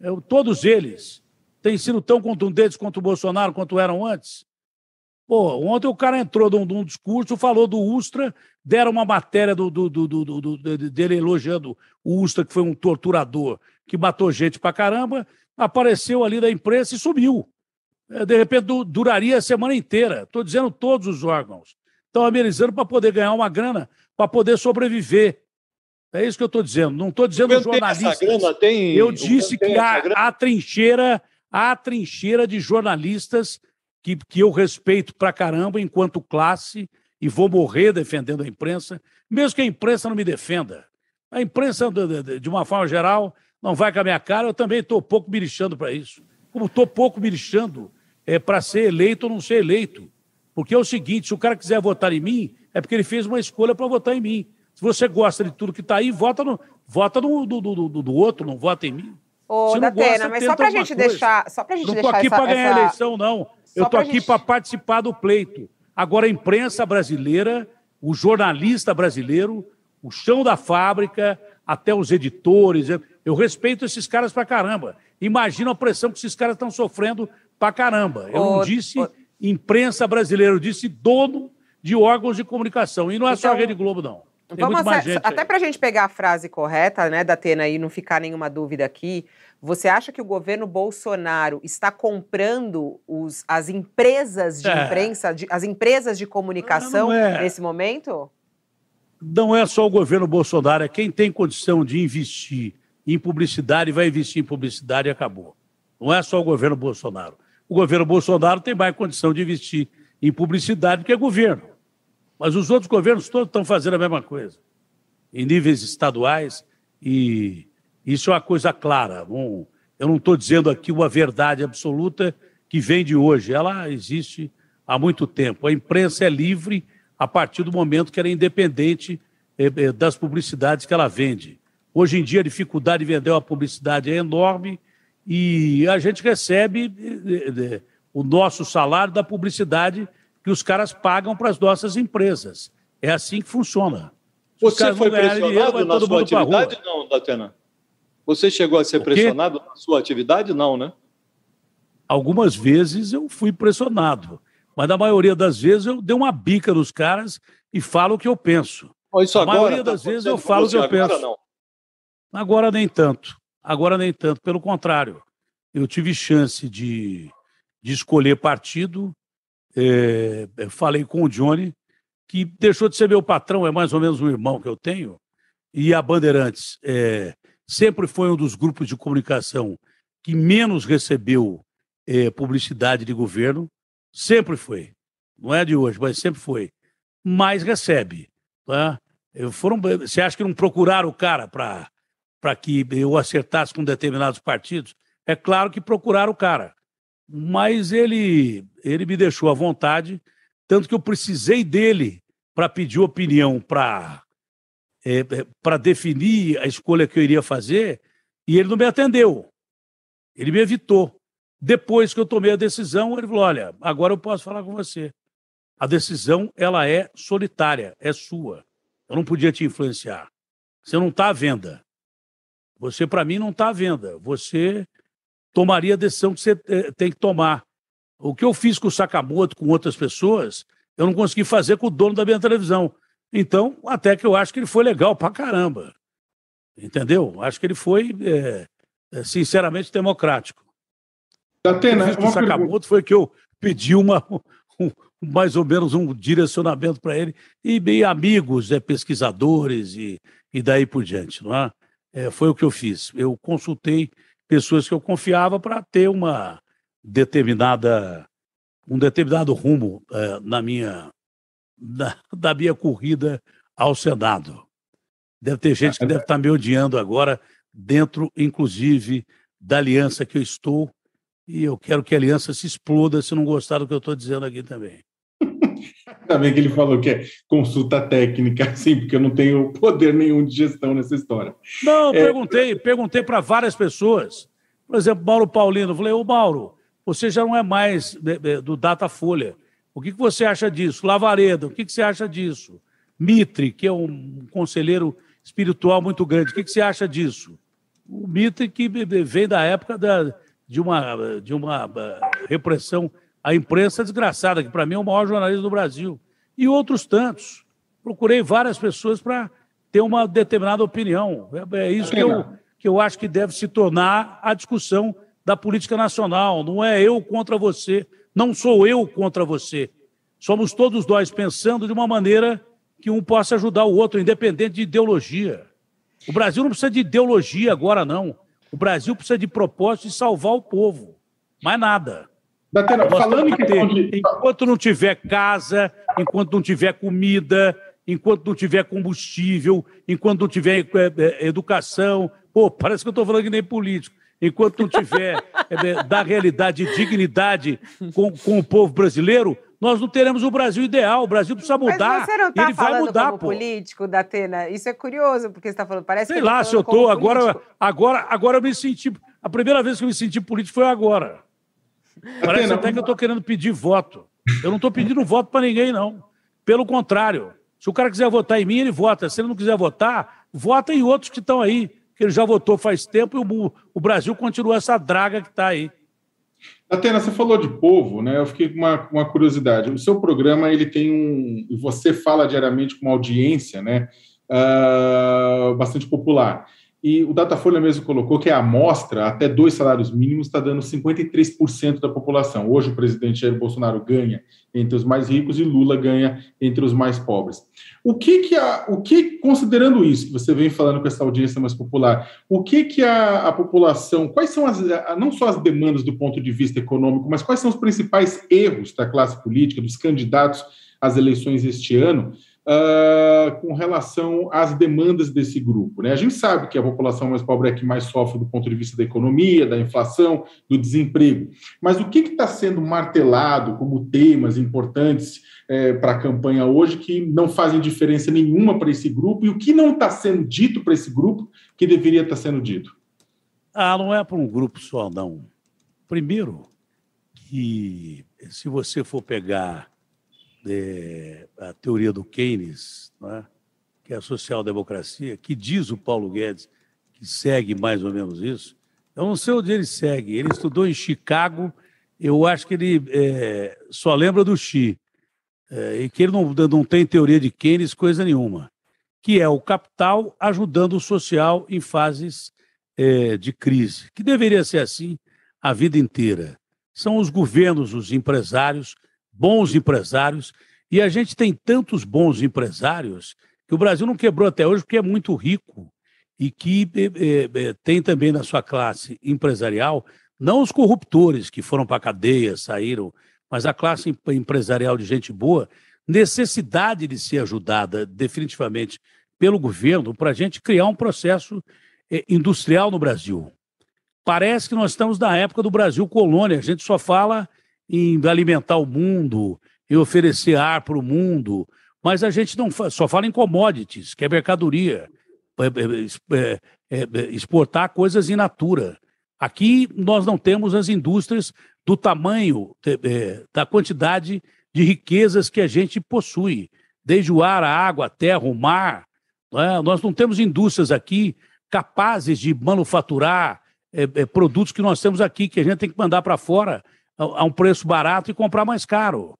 é, todos eles, têm sido tão contundentes quanto o Bolsonaro, quanto eram antes. Pô, ontem o cara entrou num, num discurso, falou do Ustra, deram uma matéria do, do, do, dele elogiando o Ustra, que foi um torturador, que matou gente pra caramba, apareceu ali da imprensa e sumiu. É, de repente duraria a semana inteira. Estou dizendo todos os órgãos. Estão amenizando para poder ganhar uma grana, para poder sobreviver. É isso que eu estou dizendo. Não estou dizendo jornalistas. Grana, tem... Eu disse que há, há trincheira, há trincheira de jornalistas que, que eu respeito pra caramba enquanto classe e vou morrer defendendo a imprensa, mesmo que a imprensa não me defenda. A imprensa, de uma forma geral, não vai com a minha cara, eu também estou pouco me lixando para isso. Como estou pouco me lixando é, para ser eleito ou não ser eleito. Porque é o seguinte: se o cara quiser votar em mim, é porque ele fez uma escolha para votar em mim. Se você gosta de tudo que está aí, vota no, vota no do, do, do, do outro, não vota em mim. Ô, Datena, mas só para a gente deixar. Só pra gente não estou aqui para ganhar essa... eleição, não. Eu estou aqui gente... para participar do pleito. Agora, a imprensa brasileira, o jornalista brasileiro, o chão da fábrica, até os editores, eu respeito esses caras pra caramba. Imagina a pressão que esses caras estão sofrendo pra caramba. Eu não disse imprensa brasileira, eu disse dono de órgãos de comunicação. E não é então, só a Rede Globo, não. Tem vamos até para a gente pegar a frase correta, né, da Atena, e não ficar nenhuma dúvida aqui. Você acha que o governo Bolsonaro está comprando os, as empresas de é. imprensa, de, as empresas de comunicação é. nesse momento? Não é só o governo Bolsonaro, é quem tem condição de investir em publicidade vai investir em publicidade e acabou. Não é só o governo Bolsonaro. O governo Bolsonaro tem mais condição de investir em publicidade do que o governo. Mas os outros governos todos estão fazendo a mesma coisa, em níveis estaduais e isso é uma coisa clara. Bom, eu não estou dizendo aqui uma verdade absoluta que vem de hoje, ela existe há muito tempo. A imprensa é livre a partir do momento que ela é independente eh, eh, das publicidades que ela vende. Hoje em dia, a dificuldade de vender uma publicidade é enorme e a gente recebe eh, o nosso salário da publicidade que os caras pagam para as nossas empresas. É assim que funciona. Você foi pressionado dinheiro, na sua atividade, não, Datena? Você chegou a ser pressionado na sua atividade? Não, né? Algumas vezes eu fui pressionado, mas na maioria das vezes eu dei uma bica nos caras e falo o que eu penso. Isso agora, a maioria das tá vezes eu falo o que eu agora penso. Não. Agora nem tanto. Agora nem tanto. Pelo contrário, eu tive chance de, de escolher partido. É, falei com o Johnny, que deixou de ser meu patrão, é mais ou menos um irmão que eu tenho. E a Bandeirantes é, sempre foi um dos grupos de comunicação que menos recebeu é, publicidade de governo, sempre foi. Não é de hoje, mas sempre foi. Mas recebe. Tá? Foram, você acha que não procuraram o cara para que eu acertasse com determinados partidos? É claro que procuraram o cara. Mas ele, ele me deixou à vontade, tanto que eu precisei dele para pedir opinião para é, é para definir a escolha que eu iria fazer e ele não me atendeu. Ele me evitou. Depois que eu tomei a decisão, ele falou: olha, agora eu posso falar com você. A decisão ela é solitária, é sua. Eu não podia te influenciar. Você não está à venda. Você, para mim, não está à venda. Você tomaria a decisão que você é, tem que tomar. O que eu fiz com o Sakamoto, com outras pessoas, eu não consegui fazer com o dono da minha televisão. Então, até que eu acho que ele foi legal pra caramba. Entendeu? Acho que ele foi, é, é sinceramente, democrático. Atena, o que eu fiz com o Sakamoto foi que eu pedi uma, um, mais ou menos um direcionamento para ele, e, e amigos, é, pesquisadores e, e daí por diante. Não é? É? foi o que eu fiz. Eu consultei pessoas que eu confiava para ter uma determinada um determinado rumo é, na minha na, da minha corrida ao Senado. Deve ter gente que deve estar me odiando agora, dentro, inclusive, da aliança que eu estou, e eu quero que a aliança se exploda se não gostar do que eu estou dizendo aqui também. Também que ele falou que é consulta técnica, sim, porque eu não tenho poder nenhum de gestão nessa história. Não, é... perguntei, perguntei para várias pessoas. Por exemplo, Mauro Paulino, eu falei, ô Mauro, você já não é mais do Datafolha. O que, que você acha disso? Lavaredo, o que, que você acha disso? Mitre, que é um conselheiro espiritual muito grande, o que, que você acha disso? O Mitre que vem da época da, de, uma, de uma eh, repressão à imprensa desgraçada, que para mim é o maior jornalista do Brasil. E outros tantos. Procurei várias pessoas para ter uma determinada opinião. É, é isso que eu, que eu acho que deve se tornar a discussão da política nacional. Não é eu contra você, não sou eu contra você. Somos todos nós pensando de uma maneira que um possa ajudar o outro, independente de ideologia. O Brasil não precisa de ideologia agora, não. O Brasil precisa de propósito de salvar o povo. Mais nada. Datena, falando em questão de... Enquanto não tiver casa, enquanto não tiver comida, enquanto não tiver combustível, enquanto não tiver é, é, educação, pô, parece que eu estou falando que nem político. Enquanto não tiver é, da realidade e dignidade com, com o povo brasileiro, nós não teremos o Brasil ideal. O Brasil precisa mudar. Mas você não está falando vai mudar, como pô. político, Datena. Isso é curioso, porque você está falando. Parece Sei que lá tá se eu estou. Agora, agora, agora eu me senti. A primeira vez que eu me senti político foi agora. Parece até que eu estou querendo pedir voto. Eu não estou pedindo voto para ninguém, não. Pelo contrário. Se o cara quiser votar em mim, ele vota. Se ele não quiser votar, vota em outros que estão aí. Que ele já votou faz tempo e o, o Brasil continua essa draga que está aí. Atena, você falou de povo, né? Eu fiquei com uma, uma curiosidade. O seu programa ele tem um, e você fala diariamente com uma audiência, né? Uh, bastante popular. E o Datafolha mesmo colocou que a amostra, até dois salários mínimos, está dando 53% da população. Hoje o presidente Jair Bolsonaro ganha entre os mais ricos e Lula ganha entre os mais pobres. O que que a, o que, considerando isso que você vem falando com essa audiência mais popular, o que que a, a população, quais são as, não só as demandas do ponto de vista econômico, mas quais são os principais erros da classe política, dos candidatos às eleições este ano, uh, com relação às demandas desse grupo. Né? A gente sabe que a população mais pobre é que mais sofre do ponto de vista da economia, da inflação, do desemprego. Mas o que está sendo martelado como temas importantes é, para a campanha hoje que não fazem diferença nenhuma para esse grupo e o que não está sendo dito para esse grupo que deveria estar tá sendo dito? Ah, não é para um grupo só, não. Primeiro, que se você for pegar é, a teoria do Keynes, é? que é a social-democracia, que diz o Paulo Guedes que segue mais ou menos isso. Eu não sei onde ele segue. Ele estudou em Chicago. Eu acho que ele é, só lembra do Xi. É, e que ele não, não tem teoria de Keynes, coisa nenhuma. Que é o capital ajudando o social em fases é, de crise. Que deveria ser assim a vida inteira. São os governos, os empresários bons empresários, e a gente tem tantos bons empresários que o Brasil não quebrou até hoje porque é muito rico e que é, é, tem também na sua classe empresarial não os corruptores que foram para a cadeia, saíram, mas a classe empresarial de gente boa, necessidade de ser ajudada definitivamente pelo governo para a gente criar um processo é, industrial no Brasil. Parece que nós estamos na época do Brasil colônia, a gente só fala em alimentar o mundo, em oferecer ar para o mundo, mas a gente não só fala em commodities, que é mercadoria, é é, é, exportar coisas in natura. Aqui nós não temos as indústrias do tamanho, da quantidade de riquezas que a gente possui, desde o ar, a água, a terra, o mar. Não nós não temos indústrias aqui capazes de manufaturar produtos que nós temos aqui, que a gente tem que mandar para fora a um preço barato e comprar mais caro.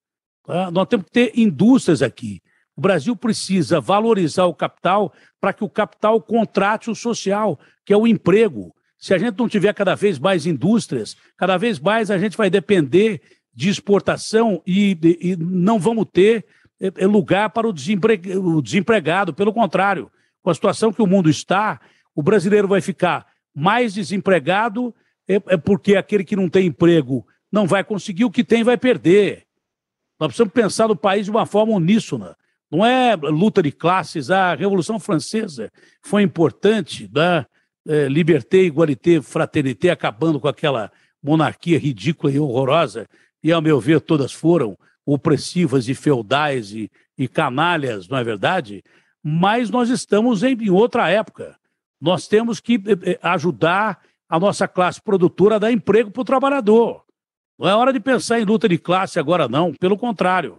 Tá? Nós temos que ter indústrias aqui. O Brasil precisa valorizar o capital para que o capital contrate o social, que é o emprego. Se a gente não tiver cada vez mais indústrias, cada vez mais a gente vai depender de exportação e, e não vamos ter é, é lugar para o, desempre, o desempregado. Pelo contrário, com a situação que o mundo está, o brasileiro vai ficar mais desempregado é, é porque aquele que não tem emprego não vai conseguir, o que tem vai perder. Nós precisamos pensar no país de uma forma uníssona. Não é luta de classes. A Revolução Francesa foi importante, né? É, liberté, igualité, fraternité, acabando com aquela monarquia ridícula e horrorosa. E, ao meu ver, todas foram opressivas e feudais e, e canalhas, não é verdade? Mas nós estamos em, em outra época. Nós temos que eh, eh, ajudar a nossa classe produtora a dar emprego para o trabalhador. Não é hora de pensar em luta de classe agora, não. Pelo contrário.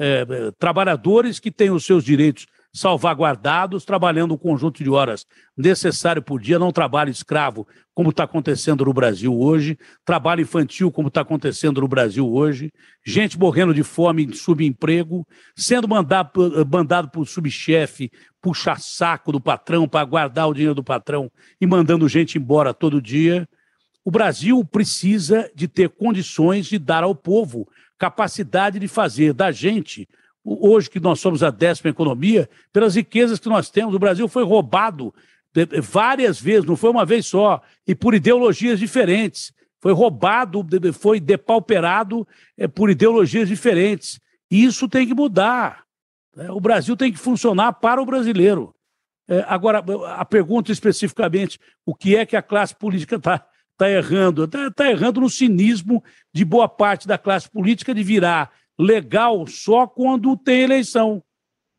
É, é, trabalhadores que têm os seus direitos salvaguardados, trabalhando o conjunto de horas necessário por dia, não trabalho escravo, como está acontecendo no Brasil hoje, trabalho infantil, como está acontecendo no Brasil hoje, gente morrendo de fome em subemprego, sendo mandado, mandado por subchefe puxar saco do patrão para guardar o dinheiro do patrão e mandando gente embora todo dia. O Brasil precisa de ter condições de dar ao povo capacidade de fazer da gente hoje que nós somos a décima economia, pelas riquezas que nós temos. O Brasil foi roubado várias vezes, não foi uma vez só, e por ideologias diferentes. Foi roubado, foi depauperado é, por ideologias diferentes. Isso tem que mudar. Né? O Brasil tem que funcionar para o brasileiro. É, agora, a pergunta especificamente: o que é que a classe política está tá errando? Está tá errando no cinismo de boa parte da classe política de virar legal só quando tem eleição.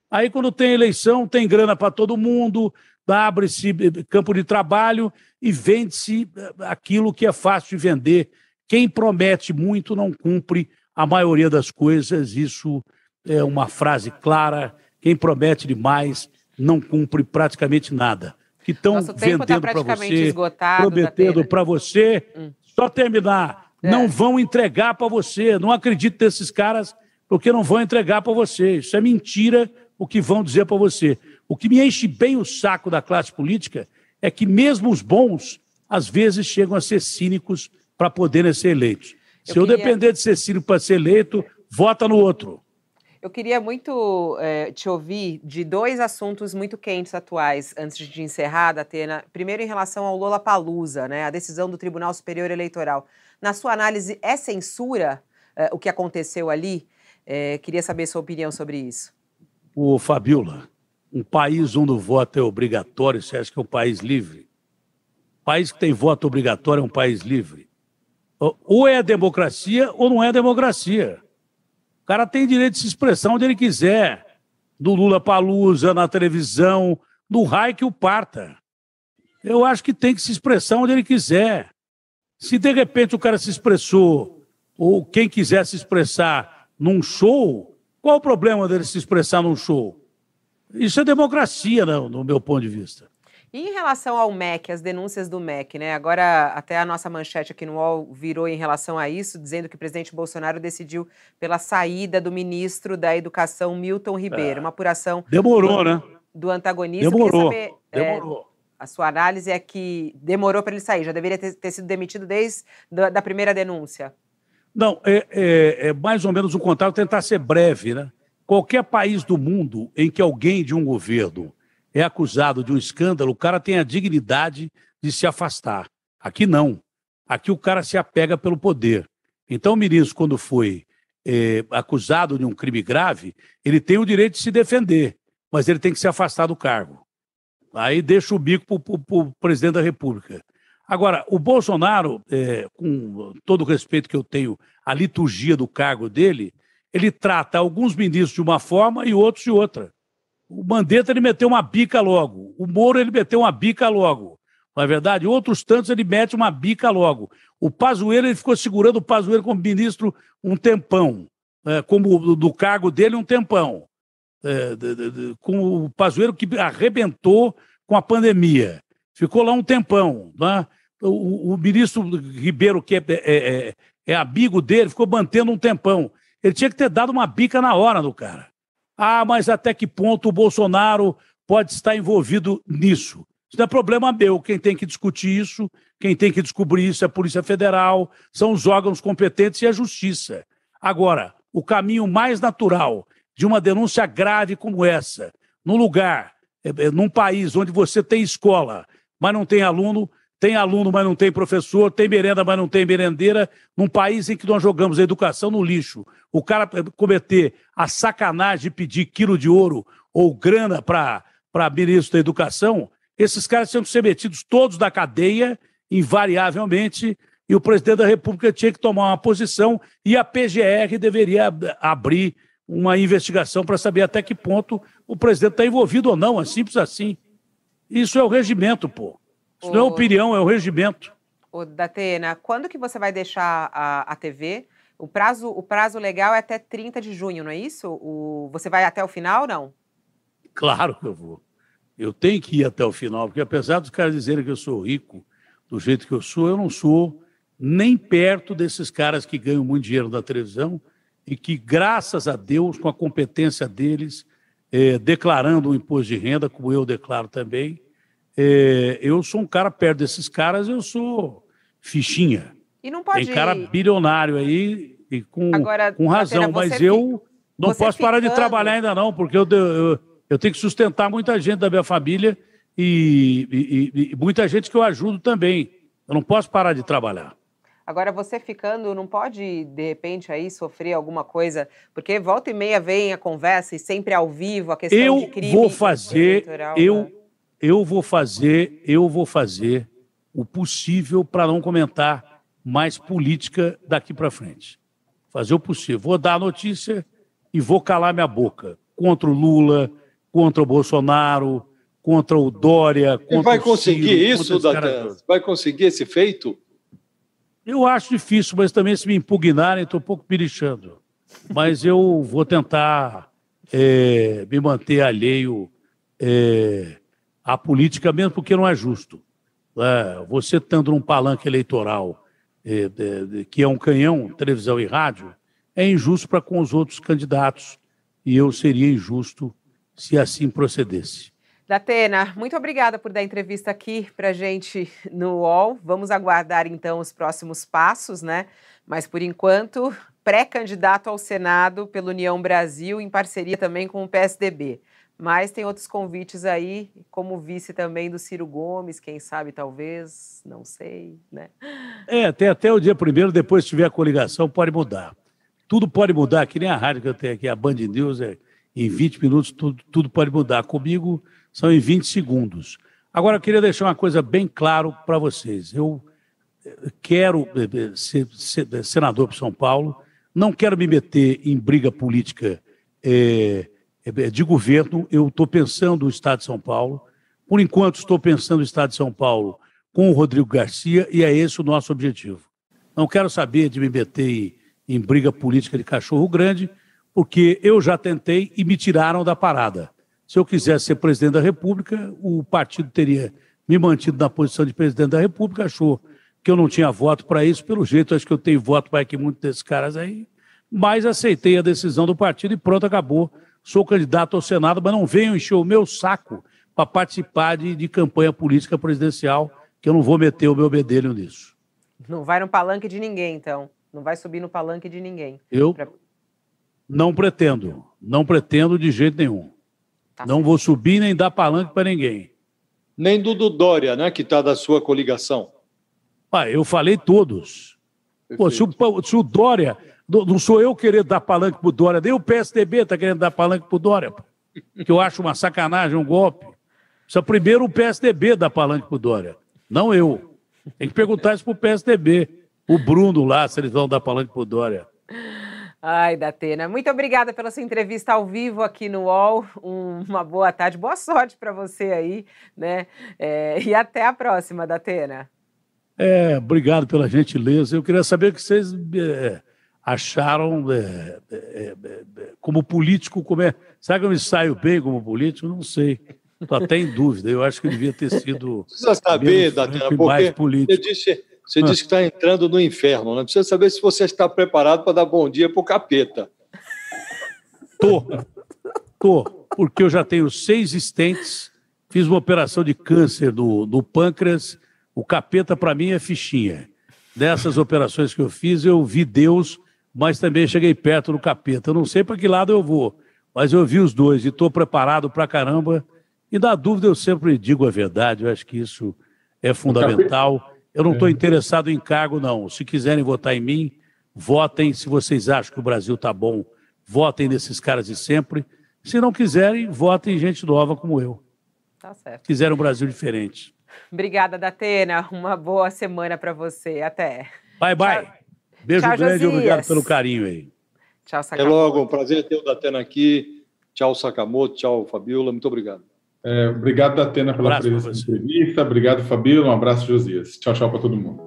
Aí, quando tem eleição, tem grana para todo mundo, abre-se campo de trabalho e vende-se eh, aquilo que é fácil de vender. Quem promete muito não cumpre a maioria das coisas, isso é uma frase clara. Quem promete demais não cumpre praticamente nada. Que estão tá vendendo tá para você, prometendo para você. Hum. Só terminar é. Não vão entregar para você. Não acredito nesses caras, porque não vão entregar para você. Isso é mentira o que vão dizer para você. O que me enche bem o saco da classe política é que mesmo os bons, às vezes, chegam a ser cínicos para poderem ser eleitos. Eu Se eu queria... depender de ser cínico para ser eleito, vota no outro. Eu queria muito é, te ouvir de dois assuntos muito quentes atuais, antes de encerrar, Datena. Primeiro, em relação ao Lola Palusa, né, a decisão do Tribunal Superior Eleitoral. Na sua análise, é censura uh, o que aconteceu ali? É, queria saber sua opinião sobre isso. O Fabiola, um país onde o voto é obrigatório, você acha que é um país livre? país que tem voto obrigatório é um país livre. Ou é democracia ou não é democracia. Cara tem direito de se expressar onde ele quiser. Do Lula Palusa, na televisão, do raio que o parta. Eu acho que tem que se expressar onde ele quiser. Se de repente o cara se expressou, ou quem quiser se expressar num show, qual o problema dele se expressar num show? Isso é democracia, no, né, no meu ponto de vista. E em relação ao MEC, as denúncias do MEC, né? Agora, até a nossa manchete aqui no UOL virou em relação a isso, dizendo que o presidente Bolsonaro decidiu pela saída do ministro da Educação, Milton Ribeiro. É. Uma apuração. Demorou, do, né? Do antagonista. Demorou. Saber, Demorou. É, a sua análise é que demorou para ele sair, já deveria ter, ter sido demitido desde da, da primeira denúncia. Não, é, é, é, mais ou menos um contrato tentar ser breve, né? Qualquer país do mundo em que alguém de um governo é acusado de um escândalo, o cara tem a dignidade de se afastar. Aqui não. Aqui o cara se apega pelo poder. Então, o ministro, quando foi é, acusado de um crime grave, ele tem o direito de se defender, mas ele tem que se afastar do cargo. Aí deixa o bico para o presidente da República. Agora, o Bolsonaro, é, com todo o respeito que eu tenho à liturgia do cargo dele, ele trata alguns ministros de uma forma e outros de outra. O Mandetta ele meteu uma bica logo. O Moro ele meteu uma bica logo. Não é verdade? Outros tantos ele mete uma bica logo. O Pazuello ele ficou segurando o Pazuello como ministro um tempão, é, como do cargo dele um tempão é, de, de, com o Pazuello que arrebentou com a pandemia. Ficou lá um tempão. Né? O, o, ministro Ribeiro, que é, é, é, é amigo dele, ficou mantendo um tempão. Ele tinha que ter dado uma bica na hora do cara. Ah, mas até que ponto o Bolsonaro pode estar envolvido nisso? Isso não é problema meu. Quem tem que discutir isso, quem tem que descobrir isso é a Polícia Federal, são os órgãos competentes e a Justiça. Agora, o caminho mais natural de uma denúncia grave como essa, num lugar, é, é, num país onde você tem escola, mas não tem aluno, tem aluno, mas não tem professor, tem merenda, mas não tem merendeira, num país em que nós jogamos a educação no lixo, o cara cometer a sacanagem de pedir quilo de ouro ou grana para ministro da educação, esses caras tinham que ser metidos todos da cadeia, invariavelmente, e o presidente da República tinha que tomar uma posição e a PGR deveria abrir uma investigação para saber até que ponto o presidente está envolvido ou não, é simples assim. Isso é o regimento, pô. Isso não é opinião, é o regimento. Ô, Datena, quando que você vai deixar a, a TV? O prazo, o prazo legal é até 30 de junho, não é isso? O, você vai até o final, não? Claro que eu vou. Eu tenho que ir até o final, porque apesar dos caras dizerem que eu sou rico, do jeito que eu sou, eu não sou nem perto desses caras que ganham muito dinheiro da televisão e que, graças a Deus, com a competência deles, é, declarando o imposto de renda, como eu declaro também, é, eu sou um cara perto desses caras, eu sou fichinha. E não pode... Tem cara bilionário aí e com, Agora, com razão, mas eu não posso ficando... parar de trabalhar ainda não, porque eu, eu, eu tenho que sustentar muita gente da minha família e, e, e muita gente que eu ajudo também. Eu não posso parar de trabalhar. Agora, você ficando, não pode, de repente, aí sofrer alguma coisa, porque volta e meia vem a conversa e sempre ao vivo a questão eu de crime. Vou fazer, eu, né? Eu vou fazer, eu vou fazer o possível para não comentar mais política daqui para frente. Fazer o possível. Vou dar a notícia e vou calar minha boca contra o Lula, contra o Bolsonaro, contra o Dória. Contra e vai conseguir Ciro, isso, Datan? Vai conseguir esse feito? Eu acho difícil, mas também se me impugnarem, estou um pouco pirichando. Mas eu vou tentar é, me manter alheio é, à política, mesmo porque não é justo. É, você estando num palanque eleitoral é, que é um canhão, televisão e rádio, é injusto para com os outros candidatos. E eu seria injusto se assim procedesse. Datena, muito obrigada por dar entrevista aqui para gente no UOL. Vamos aguardar então os próximos passos, né? Mas por enquanto, pré-candidato ao Senado pela União Brasil, em parceria também com o PSDB. Mas tem outros convites aí, como vice também do Ciro Gomes, quem sabe talvez, não sei, né? É, tem até o dia primeiro, depois se tiver a coligação, pode mudar. Tudo pode mudar, que nem a rádio que eu tenho aqui, a Band News, é, em 20 minutos tudo, tudo pode mudar. Comigo são em 20 segundos. Agora, eu queria deixar uma coisa bem claro para vocês. Eu eh, quero eh, eh, ser, ser senador para São Paulo, não quero me meter em briga política é, de governo. Eu estou pensando o Estado de São Paulo. Por enquanto, estou pensando o Estado de São Paulo com o Rodrigo Garcia e é esse o nosso objetivo. Não quero saber de me meter em, em briga política de cachorro grande, porque eu já tentei e me tiraram da parada. Se eu quisesse ser presidente da República, o partido teria me mantido na posição de presidente da República, achou que eu não tinha voto para isso, pelo jeito, acho que eu tenho voto para que muitos desses caras aí, mas aceitei a decisão do partido e pronto, acabou. Sou candidato ao Senado, mas não venham encher o meu saco para participar de, de campanha política presidencial, que eu não vou meter o meu bedelho nisso. Não vai no palanque de ninguém, então. Não vai subir no palanque de ninguém. Eu pra... não pretendo. Não pretendo de jeito nenhum. Tá não vou subir nem dar palanque para ninguém. Nem do, do Dória, né, que está da sua coligação. Ah, eu falei todos. Pô, se, o, se o Dória. Não sou eu querendo dar palanque para o Dória, nem o PSDB está querendo dar palanque para o Dória, que eu acho uma sacanagem, um golpe. Precisa primeiro o PSDB dar palanque para o Dória, não eu. Tem que perguntar isso para o PSDB. O Bruno lá, se eles vão dar palanque para o Dória. Ai, Datena, muito obrigada pela sua entrevista ao vivo aqui no UOL. Um, uma boa tarde, boa sorte para você aí, né? É, e até a próxima, Datena. É, obrigado pela gentileza. Eu queria saber o que vocês é, acharam é, é, é, é como político. Como é, será que eu me saio bem como político? Não sei. Estou até em dúvida. Eu acho que devia ter sido. Precisa saber, Datena, porque mais político. Você disse você ah. disse que está entrando no inferno, né? Precisa saber se você está preparado para dar bom dia para o capeta. Tô. Tô. Porque eu já tenho seis estentes, fiz uma operação de câncer no, no pâncreas. O capeta, para mim, é fichinha. Dessas operações que eu fiz, eu vi Deus mas também cheguei perto do capeta. Eu não sei para que lado eu vou, mas eu vi os dois e estou preparado para caramba. E na dúvida eu sempre digo a verdade, eu acho que isso é fundamental. Eu não estou é. interessado em cargo, não. Se quiserem votar em mim, votem. Se vocês acham que o Brasil está bom, votem nesses caras de sempre. Se não quiserem, votem em gente nova como eu. Tá certo. Quiseram um Brasil diferente. Obrigada, Datena. Uma boa semana para você. Até. Bye, bye. Tchau. Beijo Tchau, grande e obrigado pelo carinho aí. Tchau, Sakamoto. É logo, um prazer ter o Datena aqui. Tchau, Sakamoto. Tchau, Fabiola. Muito obrigado. É, obrigado, Datena, pela um presença na entrevista. Obrigado, Fabiola. Um abraço, Josias. Tchau, tchau para todo mundo.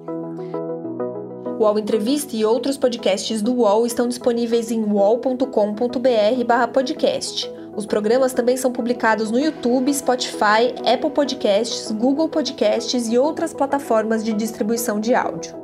O UOL Entrevista e outros podcasts do UOL estão disponíveis em uol.com.br/podcast. Os programas também são publicados no YouTube, Spotify, Apple Podcasts, Google Podcasts e outras plataformas de distribuição de áudio.